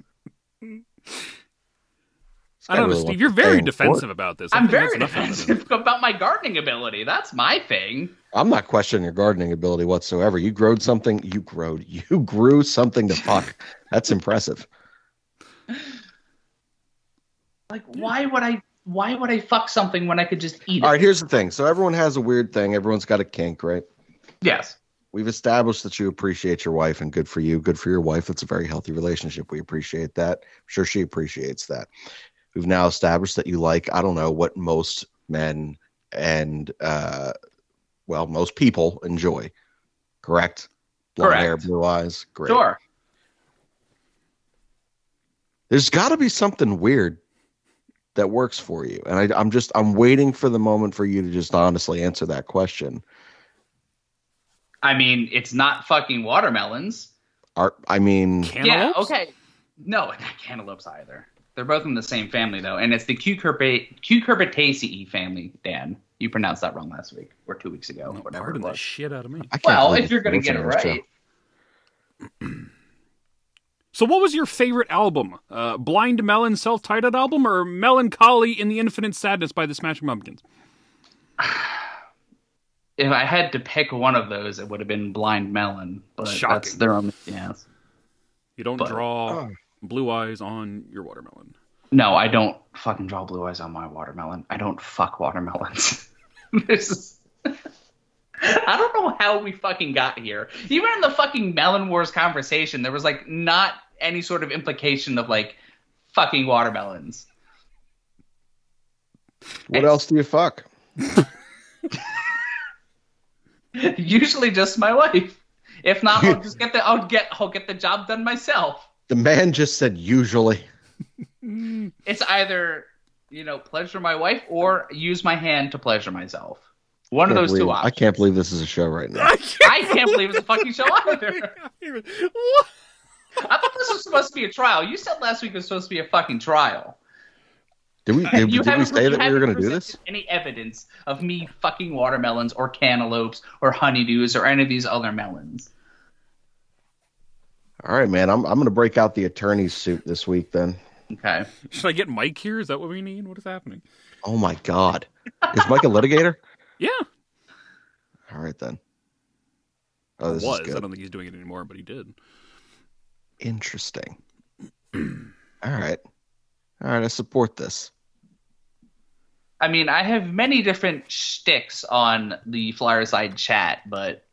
Speaker 2: I don't know,
Speaker 3: really
Speaker 2: Steve. You're very
Speaker 3: stay in
Speaker 2: defensive about this. I
Speaker 4: I'm very defensive about my gardening ability. That's my thing.
Speaker 3: I'm not questioning your gardening ability whatsoever. You growed something. You growed. You grew something to fuck. That's impressive.
Speaker 4: Like, why would I? Why would I fuck something when I could just eat it?
Speaker 3: All right. Here's the thing. So everyone has a weird thing. Everyone's got a kink, right?
Speaker 4: Yes.
Speaker 3: We've established that you appreciate your wife, and good for you. Good for your wife. It's a very healthy relationship. We appreciate that. I'm sure she appreciates that. We've now established that you like, I don't know, what most men and, uh, well, most people enjoy. Correct? Blonde
Speaker 4: Correct.
Speaker 3: hair, blue eyes. Great.
Speaker 4: Sure.
Speaker 3: There's got to be something weird that works for you. And I, I'm just, I'm waiting for the moment for you to just honestly answer that question.
Speaker 4: I mean, it's not fucking watermelons.
Speaker 3: Are, I mean,
Speaker 4: Yeah. Okay. No, not cantaloupes either. They're both in the same family though, and it's the Cucurbi- Cucurbitaceae family. Dan, you pronounced that wrong last week or two weeks ago,
Speaker 2: No,
Speaker 4: whatever it
Speaker 2: pardon the shit out of me.
Speaker 4: Well, if you're gonna get it
Speaker 3: listening to this
Speaker 4: right.
Speaker 2: So, what was your favorite album? Uh, Blind Melon self-titled album, or Mellon Collie and the Infinite Sadness by the Smashing Pumpkins?
Speaker 4: if I had to pick one of those, it would have been Blind Melon. But that's
Speaker 2: Shocking.
Speaker 4: their own. Yes.
Speaker 2: You don't
Speaker 4: But-
Speaker 2: draw
Speaker 3: Oh.
Speaker 2: Blue eyes on your watermelon.
Speaker 4: No, I don't fucking draw blue eyes on my watermelon. I don't fuck watermelons. this is. I don't know how we fucking got here. Even in the fucking Melon Wars conversation, there was like not any sort of implication of like fucking watermelons.
Speaker 3: What else do you fuck?
Speaker 4: Usually just my wife. If not, I'll just get the I'll get I'll get the job done myself.
Speaker 3: The man just said usually.
Speaker 4: It's either you know pleasure my wife or use my hand to pleasure myself. One of
Speaker 3: Can't
Speaker 4: those two
Speaker 3: believe- I can't believe this is a show right now.
Speaker 4: I can't believe it's a fucking show either.
Speaker 2: What?
Speaker 4: I thought this was supposed to be a trial. You said last week it was supposed to be a fucking trial.
Speaker 3: Did we did,
Speaker 4: you
Speaker 3: did we
Speaker 4: haven't-
Speaker 3: say that we were going to do this?
Speaker 4: Any evidence of me fucking watermelons or cantaloupes or honeydews or any of these other melons?
Speaker 3: All right, man. I'm I'm going to break out the attorney's suit this week. Then.
Speaker 4: Okay.
Speaker 2: Should I get Mike here? Is that what we need? What is happening?
Speaker 3: Oh my God, is Mike a litigator?
Speaker 2: Yeah,
Speaker 3: All right then. Oh, this
Speaker 2: was.
Speaker 3: is
Speaker 2: I don't think he's doing it anymore, but he did.
Speaker 3: Interesting. All right. All right. I support this.
Speaker 4: I mean, I have many different shticks on the Flyer Side chat, but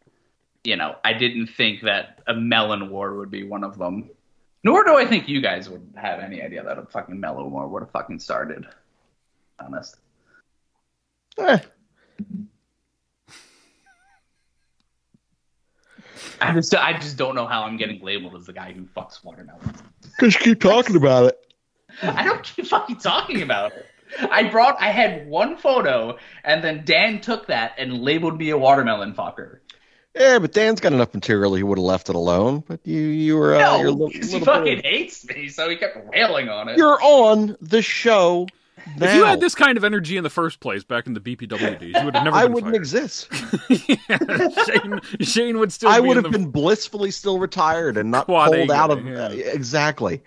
Speaker 4: you know, I didn't think that a melon war would be one of them. Nor do I think you guys would have any idea that a fucking melon war would have fucking started. Honest.
Speaker 3: Eh,
Speaker 4: I just, I just don't know how I'm getting labeled as the guy who fucks watermelons.
Speaker 3: Cause you keep talking about it.
Speaker 4: I don't keep fucking talking about it. I brought, I had one photo, and then Dan took that and labeled me a watermelon fucker.
Speaker 3: Yeah, but Dan's got enough material. He would have left it alone. But you, you were, uh,
Speaker 4: No,
Speaker 3: you're a little,
Speaker 4: because he fucking
Speaker 3: bit-
Speaker 4: hates me, so he kept railing on it.
Speaker 3: You're on the show. Now.
Speaker 2: If you had this kind of energy in the first place back in the BPW days, you would have never.
Speaker 3: I
Speaker 2: been
Speaker 3: wouldn't
Speaker 2: fired.
Speaker 3: exist.
Speaker 2: Yeah, Shane, Shane would still.
Speaker 3: I
Speaker 2: be
Speaker 3: would
Speaker 2: in
Speaker 3: have
Speaker 2: the-
Speaker 3: been blissfully still retired and not
Speaker 2: Quad
Speaker 3: pulled out of
Speaker 2: yeah.
Speaker 3: exactly.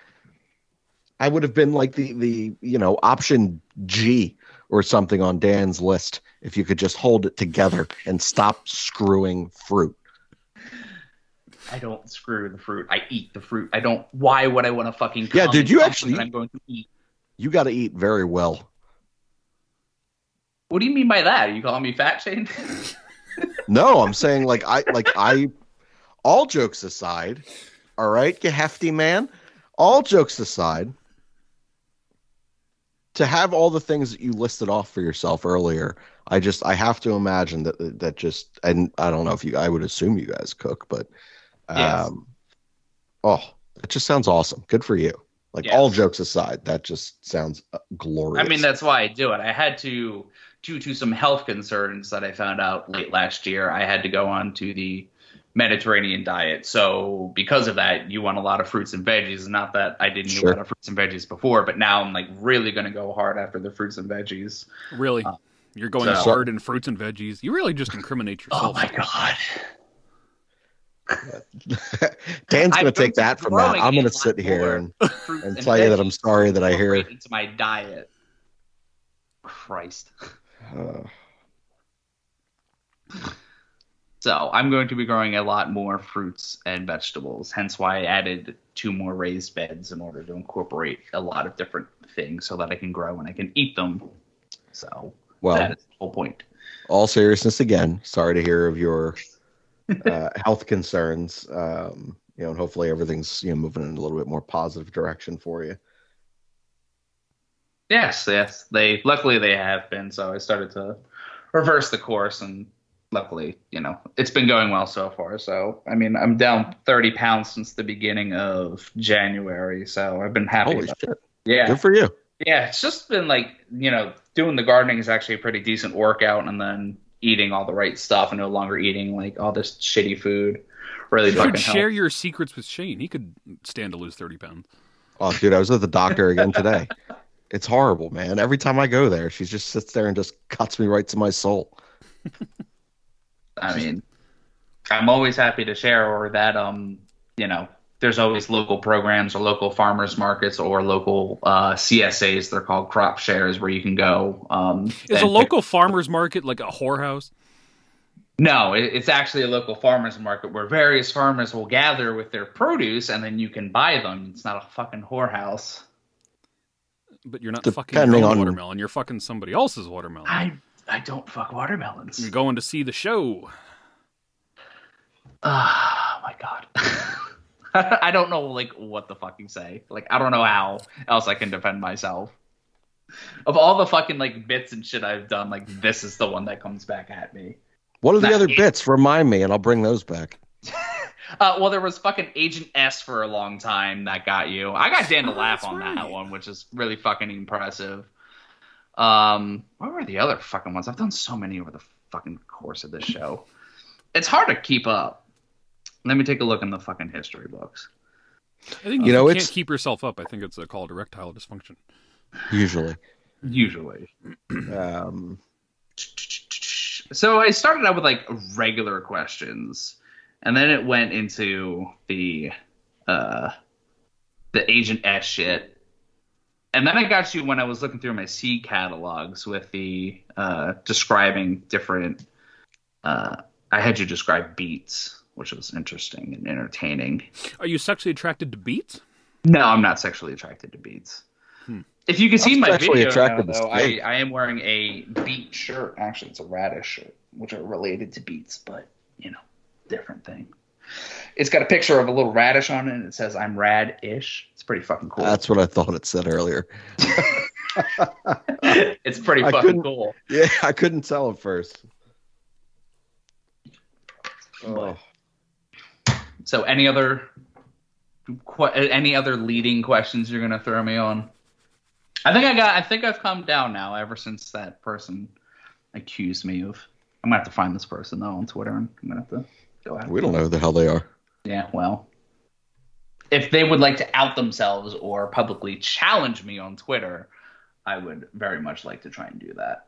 Speaker 3: I would have been like the the you know option G or something on Dan's list if you could just hold it together and stop screwing fruit.
Speaker 4: I don't screw the fruit. I eat the fruit. I don't. Why would I want to fucking?
Speaker 3: Yeah, did you actually-
Speaker 4: I'm going to eat.
Speaker 3: You got to eat very well.
Speaker 4: What do you mean by that? Are you calling me fat, Shane?
Speaker 3: No, I'm saying like I like I. All jokes aside, all right, you hefty man. All jokes aside, to have all the things that you listed off for yourself earlier, I just I have to imagine that that just and I don't know if you I would assume you guys cook, but um,
Speaker 4: Yes.
Speaker 3: oh, it just sounds awesome. Good for you. Like
Speaker 4: Yes.
Speaker 3: all jokes aside, that just sounds uh, glorious.
Speaker 4: I mean, that's why I do it. I had to, due to some health concerns that I found out late last year, I had to go on to the Mediterranean diet. So because of that, you want a lot of fruits and veggies. Not that I didn't eat a lot of fruits and veggies before, but now I'm like really going to go hard after the fruits and veggies.
Speaker 2: Really, you're going
Speaker 4: so-
Speaker 2: hard in fruits and veggies. You really just incriminate yourself.
Speaker 4: Oh my god!
Speaker 3: Dan's gonna take that from that. I'm gonna sit here
Speaker 4: more
Speaker 3: and,
Speaker 4: Fruits
Speaker 3: and tell you that I'm sorry that I hear.
Speaker 4: incorporate into my diet. Christ.
Speaker 3: Uh,
Speaker 4: So I'm going to be growing a lot more fruits and vegetables. Hence why I added two more raised beds in order to incorporate a lot of different things so that I can grow and I can eat them. So
Speaker 3: well,
Speaker 4: that is the whole point.
Speaker 3: all seriousness again, sorry to hear of your uh, health concerns. Um, you know, and hopefully everything's you know moving in a little bit more positive direction for you.
Speaker 4: Yes, yes. They luckily they have been. So I started to reverse the course, and luckily, you know, it's been going well so far. So I mean, I'm down 30 pounds since the beginning of January. So I've been happy.
Speaker 3: Holy
Speaker 4: about
Speaker 3: shit!
Speaker 4: Yeah,
Speaker 3: Good for you.
Speaker 4: Yeah, it's just been like, you know, doing the gardening is actually a pretty decent workout and then eating all the right stuff and no longer eating like all this shitty food really
Speaker 2: You
Speaker 4: fucking
Speaker 2: should share
Speaker 4: helps.
Speaker 2: your secrets with Shane. He could stand to lose thirty pounds.
Speaker 3: Oh, dude, I was at the doctor again today. It's horrible, man. Every time I go there, she just sits there and just cuts me right to my soul.
Speaker 4: I mean, I'm always happy to share or that um, you know, there's always local programs or local farmers markets or local uh, CSAs. They're called crop shares where you can go. Um,
Speaker 2: Is a
Speaker 4: and-
Speaker 2: local farmers market like a whorehouse?
Speaker 4: No, it's actually a local farmers market where various farmers will gather with their produce and then you can buy them. It's not a fucking whorehouse.
Speaker 2: But you're not fucking
Speaker 3: Depending
Speaker 2: your own
Speaker 3: on-
Speaker 2: watermelon. You're fucking somebody else's watermelon.
Speaker 4: I I don't fuck watermelons.
Speaker 2: You're going to see the show.
Speaker 4: Oh my god. I don't know like what the fucking say. Like I don't know how else I can defend myself. Of all the fucking like bits and shit I've done, like this is the one that comes back at me.
Speaker 3: What are the
Speaker 4: Nah,
Speaker 3: other
Speaker 4: it-
Speaker 3: bits? Remind me, and I'll bring those back.
Speaker 4: Uh, well, there was fucking Agent S for a long time that got you. I got Dan to laugh
Speaker 2: that's
Speaker 4: on that one, which is really fucking impressive. Um, what were the other fucking ones? I've done so many over the fucking course of this show. It's hard to keep up. Let me take a look in the fucking history books.
Speaker 2: I think
Speaker 3: You
Speaker 2: you,
Speaker 3: know,
Speaker 2: can't keep yourself up. I think it's uh, called erectile dysfunction.
Speaker 3: Usually,
Speaker 4: Usually.
Speaker 3: um,
Speaker 4: So I started out with like regular questions, and then it went into the uh, the Agent S shit, and then I got you when I was looking through my C catalogs with the uh, describing different. Uh, I had you describe beets, which was interesting and entertaining.
Speaker 2: Are you sexually attracted to beets?
Speaker 4: No, I'm not sexually attracted to beets.
Speaker 2: Hmm.
Speaker 4: If you can see
Speaker 3: I'm
Speaker 4: my video,
Speaker 3: attracted
Speaker 4: now, though, I. I am wearing a beet shirt. Actually, it's a radish shirt, which are related to beets, but you know, different thing. It's got a picture of a little radish on it, and it says "I'm rad-ish." It's pretty fucking cool.
Speaker 3: that's what I thought it said earlier.
Speaker 4: it's pretty fucking cool.
Speaker 3: Yeah, I couldn't tell at first.
Speaker 4: But- oh. So, any other any other leading questions you're gonna throw me on? I think I got. I think I've calmed down now. Ever since that person accused me of. I'm gonna have to find this person though on Twitter, and I'm gonna have to go after.
Speaker 3: We don't know who the hell they are.
Speaker 4: Yeah, well, if they would like to out themselves or publicly challenge me on Twitter, I would very much like to try and do that.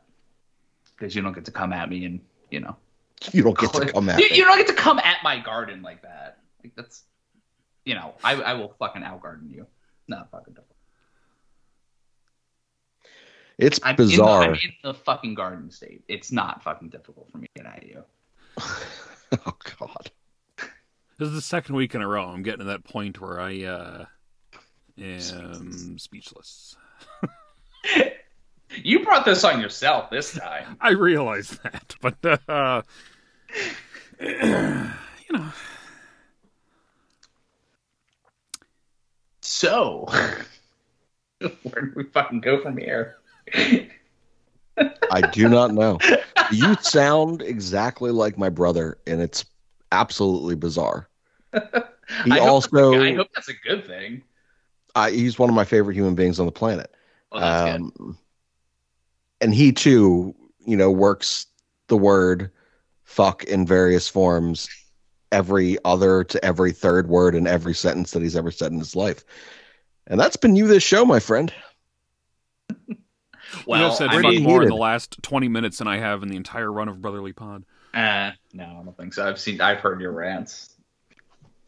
Speaker 4: Because you don't get to come at me and you know
Speaker 3: You don't get to come at
Speaker 4: you,
Speaker 3: me.
Speaker 4: you don't get to come at my garden like that. Like that's, you know, I I will fucking out garden you. Not fucking. difficult.
Speaker 3: It's
Speaker 4: I'm In the,
Speaker 3: bizarre.
Speaker 4: I'm in the fucking garden state. It's not fucking difficult for me to get at you.
Speaker 3: oh God.
Speaker 2: This is the second week in a row. I'm getting to that point where I uh, am speechless.
Speaker 4: You brought this on yourself this time.
Speaker 2: I realize that, but uh, you know,
Speaker 4: So, Where do we fucking go from here?
Speaker 3: I do not know. You sound exactly like my brother, and it's absolutely bizarre. He
Speaker 4: I hope
Speaker 3: also,
Speaker 4: a- I hope that's a good thing.
Speaker 3: I, he's one of my favorite human beings on the planet.
Speaker 4: Well.
Speaker 3: Um, and he too, you know, works the word fuck in various forms every other to every third word in every sentence that he's ever said in his life. And that's been you this show, my friend.
Speaker 4: Well,
Speaker 2: you have said
Speaker 4: I
Speaker 2: fuck more in the last 20 minutes than I have in the entire run of Brotherly Pod.
Speaker 4: Uh, no, I don't think so. I've seen, I've heard your rants.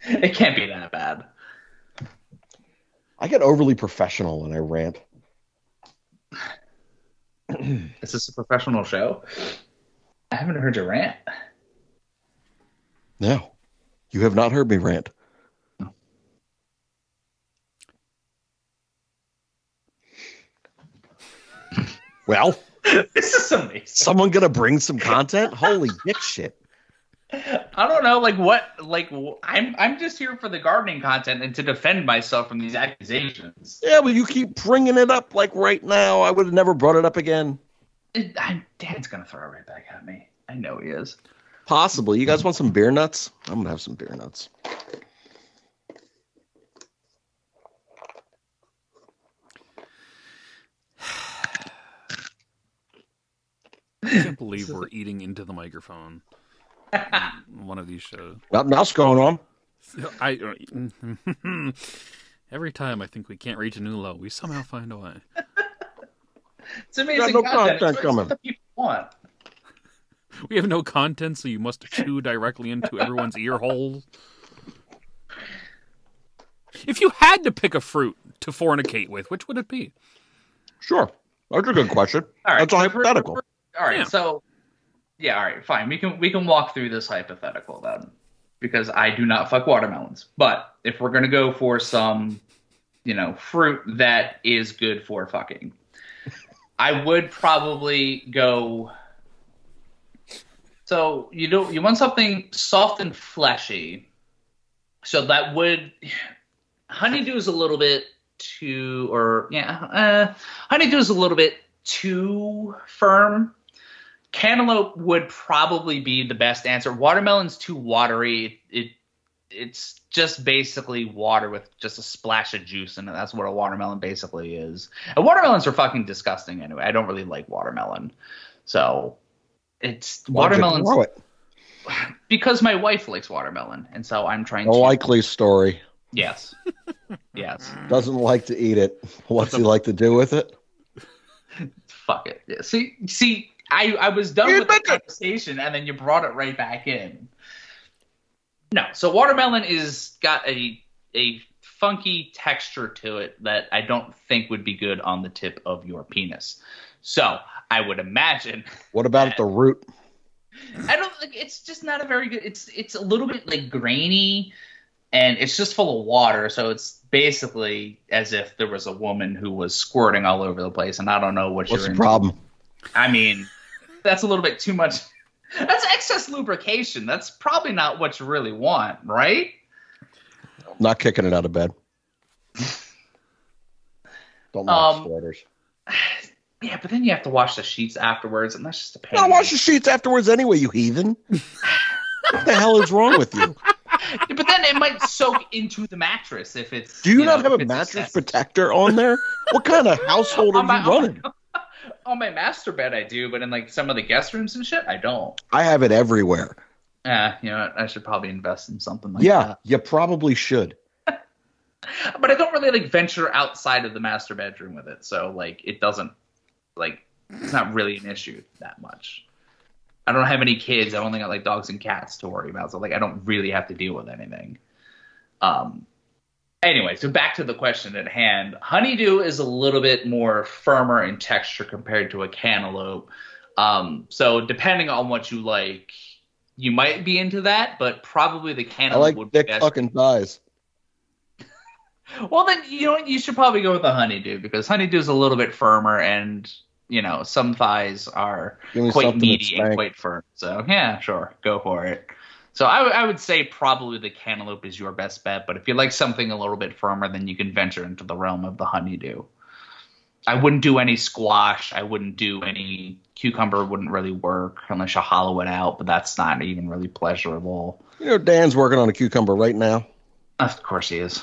Speaker 4: It can't be that bad.
Speaker 3: I get overly professional when I rant.
Speaker 4: Is this a professional show? I haven't heard your rant.
Speaker 3: No, you have not heard me rant. Well,
Speaker 4: this is amazing.
Speaker 3: someone gonna bring some content? Holy dick shit!
Speaker 4: I don't know, like what, like I'm, I'm just here for the gardening content and to defend myself from these accusations.
Speaker 3: Yeah, but you keep bringing it up like right now. I would have never brought it up again.
Speaker 4: It, I'm, Dad's gonna throw it right back at me. I know he is.
Speaker 3: Possibly. You guys want some beer nuts? I'm gonna have some beer nuts.
Speaker 2: I can't believe we're eating into the microphone. on One of these shows.
Speaker 3: Nothing else going on.
Speaker 2: I every time I think we can't reach a new low, we somehow find a way.
Speaker 4: It's amazing
Speaker 3: no
Speaker 4: content.
Speaker 3: content
Speaker 4: It's
Speaker 3: coming.
Speaker 4: people want.
Speaker 2: We have no content, so you must chew directly into everyone's ear holes. If you had to pick a fruit to fornicate with, which would it be?
Speaker 3: Sure. That's a good question.
Speaker 4: All right,
Speaker 3: That's a hypothetical.
Speaker 4: All right,
Speaker 2: Yeah.
Speaker 4: so yeah, all right, fine. We can we can walk through this hypothetical then, because I do not fuck watermelons. But if we're gonna go for some, you know, fruit that is good for fucking, I would probably go. So you don't you want something soft and fleshy, so that would honeydew is a little bit too or yeah uh, honeydew is a little bit too firm cantaloupe would probably be the best answer watermelon's too watery it it's just basically water with just a splash of juice in it that's what a watermelon basically is and watermelons are fucking disgusting anyway i don't really like watermelon so it's
Speaker 3: you
Speaker 4: watermelons
Speaker 3: it?
Speaker 4: because my wife likes watermelon and so i'm trying to
Speaker 3: A
Speaker 4: to
Speaker 3: likely story.
Speaker 4: yes yes
Speaker 3: Doesn't like to eat it. What's he like to do with it?
Speaker 4: fuck it. Yeah, See, see, I, I was done
Speaker 3: You
Speaker 4: with the
Speaker 3: it.
Speaker 4: conversation, and then you brought it right back in. No, so watermelon is got a a funky texture to it that I don't think would be good on the tip of your penis. So I would imagine.
Speaker 3: What about at the root?
Speaker 4: I don't think it's just not a very good. It's it's a little bit like grainy, and it's just full of water. So it's basically as if there was a woman who was squirting all over the place, and I don't know what
Speaker 3: What's the
Speaker 4: into.
Speaker 3: problem?
Speaker 4: I mean, that's a little bit too much. That's excess lubrication. That's probably not what you really want, right?
Speaker 3: Not kicking it out of bed. Don't like
Speaker 4: Um,
Speaker 3: starters.
Speaker 4: Yeah, but then you have to wash the sheets afterwards, and that's just a pain.
Speaker 3: Gotta wash the sheets afterwards anyway, you heathen. what the hell is wrong with you?
Speaker 4: But then it might soak into the mattress if it's.
Speaker 3: Do you,
Speaker 4: know,
Speaker 3: not have a mattress
Speaker 4: excessive.
Speaker 3: protector on there? What kind of household are you running?
Speaker 4: On my master bed, I do, but in like some of the guest rooms and shit, I don't.
Speaker 3: I have it everywhere.
Speaker 4: Yeah, you know, what, I should probably invest in something like
Speaker 3: yeah,
Speaker 4: that.
Speaker 3: Yeah, you probably should.
Speaker 4: But I don't really like venture outside of the master bedroom with it, so like it doesn't like it's not really an issue that much. I don't have any kids. I've only got like dogs and cats to worry about, so like I don't really have to deal with anything. Um. Anyway, so back to the question at hand. Honeydew is a little bit more firmer in texture compared to a cantaloupe. Um, so depending on what you like, you might be into that, but probably the cantaloupe I
Speaker 3: like
Speaker 4: would be
Speaker 3: thick
Speaker 4: best.
Speaker 3: fucking thighs.
Speaker 4: Well, then you know what? You should probably go with the honeydew because honeydew is a little bit firmer, and you know some thighs are quite meaty and quite firm. So yeah, sure, go for it. So I, would- would say probably the cantaloupe is your best bet, but if you like something a little bit firmer, then you can venture into the realm of the honeydew. I wouldn't do any squash. I wouldn't do any cucumber. Wouldn't really work unless you hollow it out, but that's not even really pleasurable.
Speaker 3: You know, Dan's working on a cucumber right now.
Speaker 4: Of course he is.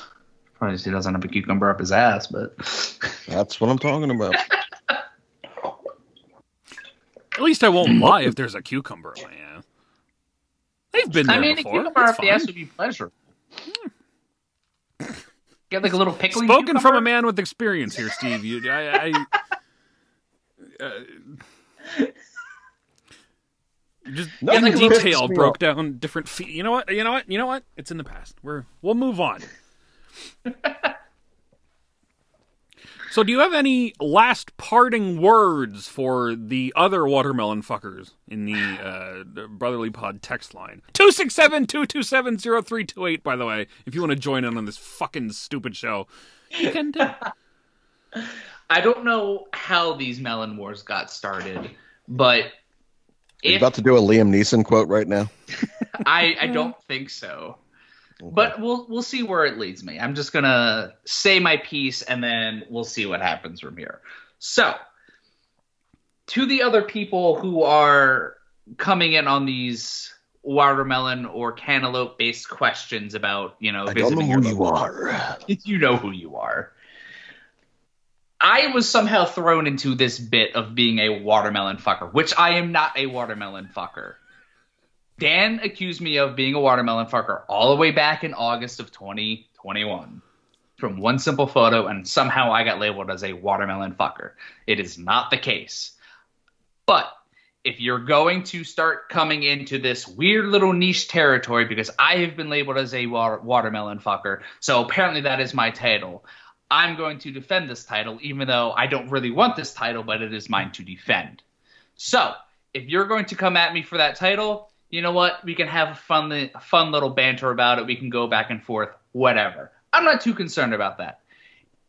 Speaker 4: Probably he doesn't have a cucumber up his ass, but
Speaker 3: That's what I'm talking about.
Speaker 2: At least I won't lie if there's a cucumber in my ass. They've been there
Speaker 4: I mean,
Speaker 2: before.
Speaker 4: a cucumber
Speaker 2: It's
Speaker 4: up the ass would be pleasure. Get like a little pickling.
Speaker 2: Spoken
Speaker 4: cucumber.
Speaker 2: from a man with experience here, Steve. You, I, I uh, you just
Speaker 3: Nothing
Speaker 2: in
Speaker 3: pisses
Speaker 2: detail
Speaker 3: me
Speaker 2: broke
Speaker 3: off.
Speaker 2: down different. Fe- you know what? You know what? You know what? It's in the past. We're we'll move on. so, do you have any last parting words for the other watermelon fuckers in the uh, Brotherly Pod text line? 267 227 0328, by the way, if you want to join in on this fucking stupid show. You can do.
Speaker 4: I don't know how these melon wars got started, but
Speaker 3: Are you
Speaker 4: if
Speaker 3: about to do a Liam Neeson quote right now?
Speaker 4: I, I don't think so. But we'll we'll see where it leads me. I'm just gonna say my piece and then we'll see what happens from here. So, to the other people who are coming in on these watermelon or cantaloupe based questions about you know
Speaker 3: I don't know who you are.
Speaker 4: you know who you are. I was somehow thrown into this bit of being a watermelon fucker, which I am not a watermelon fucker. Dan accused me of being a watermelon fucker all the way back in August of 2021 from one simple photo, and somehow I got labeled as a watermelon fucker. It is not the case. But if you're going to start coming into this weird little niche territory, because I have been labeled as a water- watermelon fucker, so apparently that is my title. I'm going to defend this title, even though I don't really want this title, but it is mine to defend. So, if you're going to come at me for that title, you know what? We can have a fun, li- fun little banter about it. We can go back and forth, whatever. I'm not too concerned about that.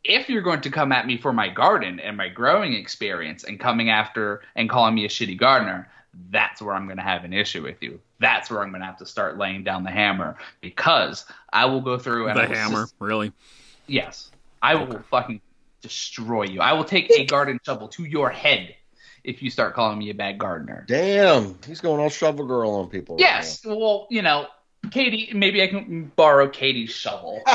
Speaker 4: If you're going to come at me for my garden and my growing experience and coming after and calling me a shitty gardener, that's where I'm going to have an issue with you. That's where I'm going to have to start laying down the hammer because I will go through and I
Speaker 2: The hammer, really?
Speaker 4: Yes. I will fucking destroy you. I will take a garden shovel to your head if you start calling me a bad gardener.
Speaker 3: Damn, he's going all shovel girl on people. right
Speaker 4: Yes. Well, you know, Katie, maybe I can borrow Katie's shovel.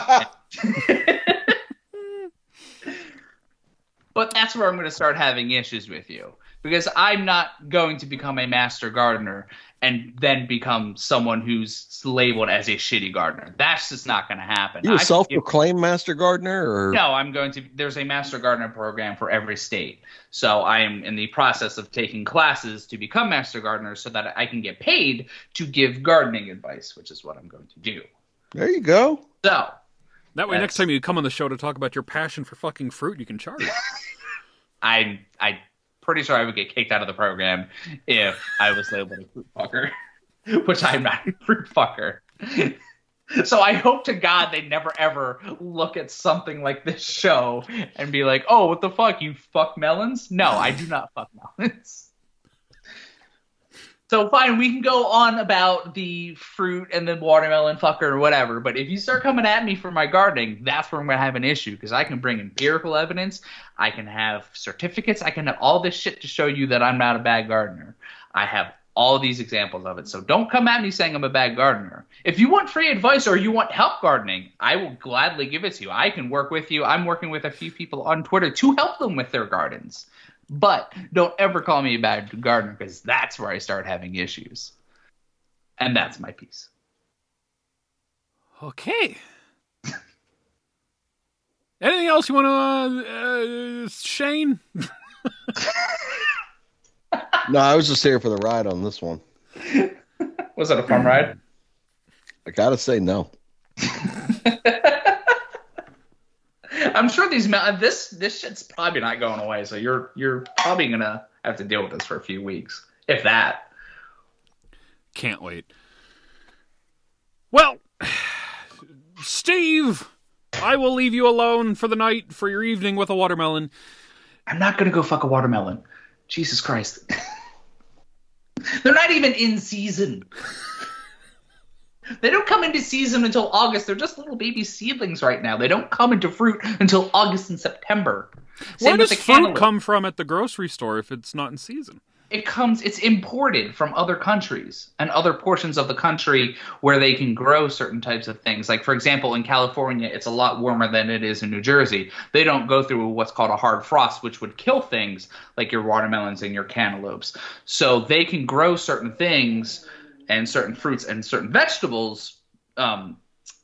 Speaker 4: but that's where I'm going to start having issues with you because I'm not going to become a master gardener and then become someone who's labeled as a shitty gardener. That's just not going to happen.
Speaker 3: You
Speaker 4: I
Speaker 3: a
Speaker 4: can
Speaker 3: self-proclaimed master gardener, or
Speaker 4: No, I'm going to. There's a master gardener program for every state, so I am in the process of taking classes to become master gardener, so that I can get paid to give gardening advice, which is what I'm going to do.
Speaker 3: there you go.
Speaker 4: So,
Speaker 2: That way, next time you come on the show to talk about your passion for fucking fruit, you can charge.
Speaker 4: I I pretty sure I would get kicked out of the program if I was labeled a fruit fucker, which I'm not a fruit fucker. So I hope to God they never ever look at something like this show and be like, "Oh, what the fuck? You fuck melons?" No, I do not fuck melons. So fine, we can go on about the fruit and the watermelon fucker or whatever, but if you start coming at me for my gardening, that's where I'm gonna have an issue because I can bring empirical evidence, I can have certificates, I can have all this shit to show you that I'm not a bad gardener. I have all these examples of it. So don't come at me saying I'm a bad gardener. If you want free advice or you want help gardening, I will gladly give it to you. I can work with you. I'm working with a few people on Twitter to help them with their gardens. But don't ever call me a bad gardener because that's where I start having issues. And that's my piece.
Speaker 2: Okay. Anything else you want to, uh, uh, Shane?
Speaker 3: No, I was just here for the ride on this one.
Speaker 4: Was it a fun ride?
Speaker 3: I gotta say no.
Speaker 4: I'm sure these this this shit's probably not going away. So you're you're probably gonna have to deal with this for a few weeks, if that.
Speaker 2: Can't wait. Well, Steve, I will leave you alone for the night for your evening with a watermelon.
Speaker 4: I'm not gonna go fuck a watermelon. Jesus Christ. They're not even in season. They don't come into season until August. They're just little baby seedlings right now. They don't come into fruit until August and September. Same
Speaker 2: Where does fruit
Speaker 4: cantaloupe.
Speaker 2: come from at the grocery store if it's not in season?
Speaker 4: It comes. It's imported from other countries and other portions of the country where they can grow certain types of things. Like for example, in California, it's a lot warmer than it is in New Jersey. They don't go through what's called a hard frost, which would kill things like your watermelons and your cantaloupes. So they can grow certain things and certain fruits and certain vegetables um,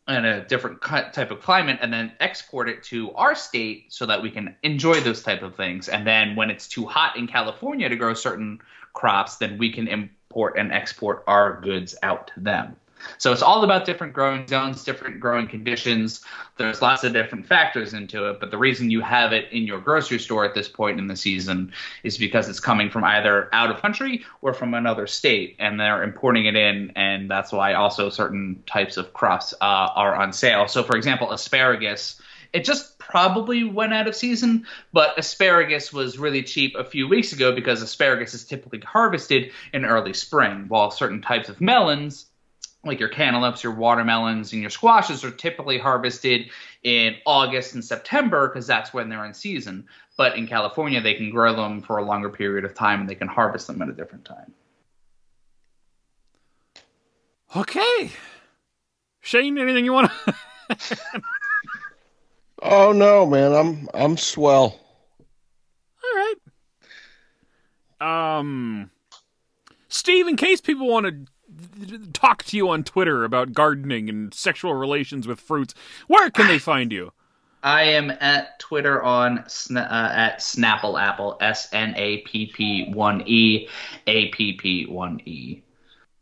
Speaker 4: in a different type of climate and then export it to our state so that we can enjoy those type of things. And then when it's too hot in california to grow certain crops then we can import and export our goods out to them so it's all about different growing zones different growing conditions. There's lots of different factors into it but the reason you have it in your grocery store at this point in the season is because it's coming from either out of country or from another state and they're importing it in and that's why also certain types of crops uh, are on sale. So for example asparagus it just probably went out of season, but asparagus was really cheap a few weeks ago because asparagus is typically harvested in early spring, while certain types of melons, like your cantaloupes, your watermelons, and your squashes, are typically harvested in August and September because that's when they're in season. But in California, they can grow them for a longer period of time and they can harvest them at a different time.
Speaker 2: Okay. Shane, anything you want to?
Speaker 3: Oh no, man, I'm I'm swell.
Speaker 2: All right. Um, Steve, in case people want to talk to you on Twitter about gardening and sexual relations with fruits, where can they find you?
Speaker 4: I am at Twitter on sna- uh, at Snapple Apple S N A P P one E A P P one E.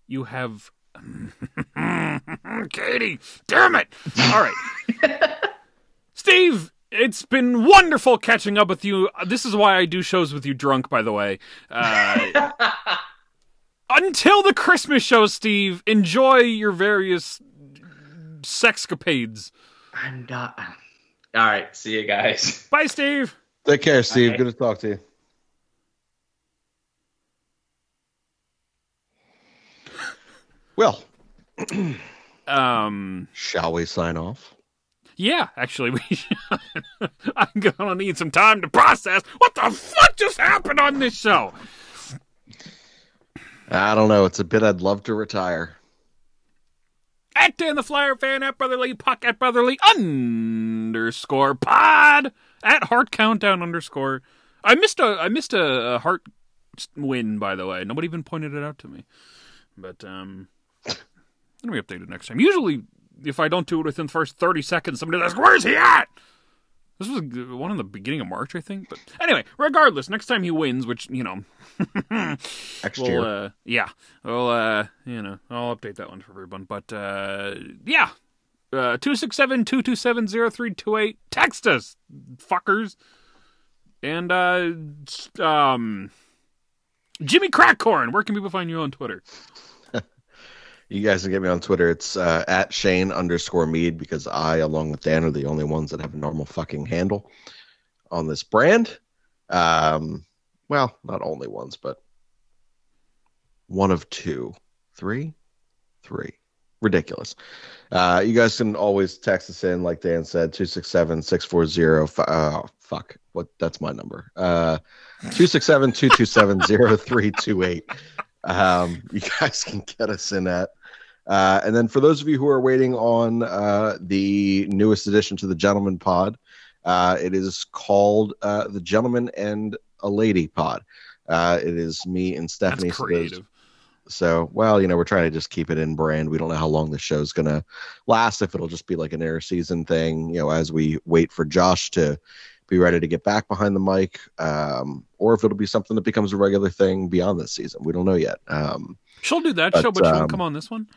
Speaker 2: You have. Katie, damn it! All right. Steve, it's been wonderful catching up with you. This is why I do shows with you drunk, by the way. Uh, until the Christmas show, Steve, enjoy your various sexcapades.
Speaker 4: I'm not. All right, see you guys.
Speaker 2: Bye, Steve.
Speaker 3: Take care, Steve.
Speaker 4: Okay.
Speaker 3: Good to talk to you. Well,
Speaker 2: Um,
Speaker 3: shall we sign off?
Speaker 2: yeah, actually, we. I'm gonna need some time to process what the fuck just happened on this show.
Speaker 3: I don't know. It's a bit I'd love to retire.
Speaker 2: at Dan the Flyer fan, at Brotherly Puck, at Brotherly underscore pod, at Hart Countdown underscore. I missed a I missed a, a Hart win by the way. Nobody even pointed it out to me. But um, let me update it next time. Usually, if I don't do it within the first thirty seconds, somebody asks, "Where's he at?" This was one in the beginning of March, I think. But anyway, regardless, next time he wins, which you know,
Speaker 3: Next
Speaker 2: we'll,
Speaker 3: year.
Speaker 2: uh, yeah, well, uh, you know, I'll update that one for everyone. But uh, yeah, uh, two six seven two two seven zero three two eight. Text us, fuckers. And uh, um, Jimmy Crackcorn, Where can people find you on Twitter?
Speaker 3: You guys can get me on Twitter. It's uh, at Shane underscore Mead because I, along with Dan, are the only ones that have a normal fucking handle on this brand. Um, well, not only ones, but one of two, three, three. Ridiculous. Uh, you guys can always text us in, like Dan said, 267 640. Uh, fuck. What? That's my number. Uh, 267 227 0328. Um, you guys can get us in at. Uh, and then for those of you who are waiting on uh, the newest addition to the Gentleman Pod, uh, it is called uh, the Gentleman and a Lady Pod. Uh, it is me and Stephanie.
Speaker 2: That's
Speaker 3: So
Speaker 2: creative.
Speaker 3: so, well, you know, we're trying to just keep it in brand. We don't know how long the show's going to last, if it'll just be like an air season thing, you know, as we wait for Josh to be ready to get back behind the mic, um, or if it'll be something that becomes a regular thing beyond this season. We don't know yet. Um,
Speaker 2: She'll do that
Speaker 3: but,
Speaker 2: show, but she
Speaker 3: um,
Speaker 2: won't come on this one.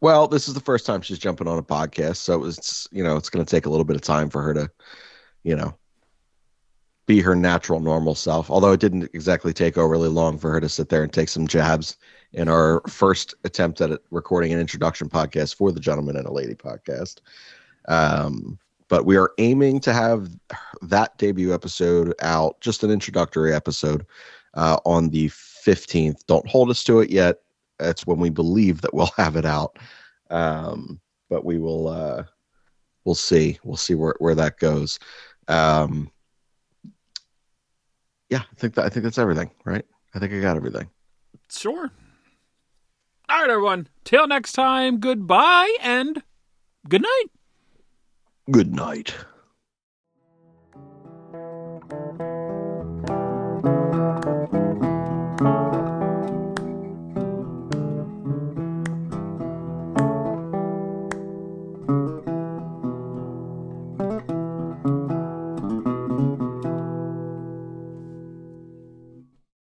Speaker 3: Well, this is the first time she's jumping on a podcast, so it's, you know, it's going to take a little bit of time for her to, you know, be her natural, normal self. Although it didn't exactly take overly long for her to sit there and take some jabs in our first attempt at recording an introduction podcast for the Gentleman and a Lady podcast. Um, but we are aiming to have that debut episode out, just an introductory episode, uh, on the 15th. Don't hold us to it yet. That's when we believe that we'll have it out. Um, but we will uh, we'll see. We'll see where where that goes. Um, yeah, I think that I think that's everything, right? I think I got everything.
Speaker 2: Sure. All right, everyone. Till next time, goodbye and good night.
Speaker 3: Good night.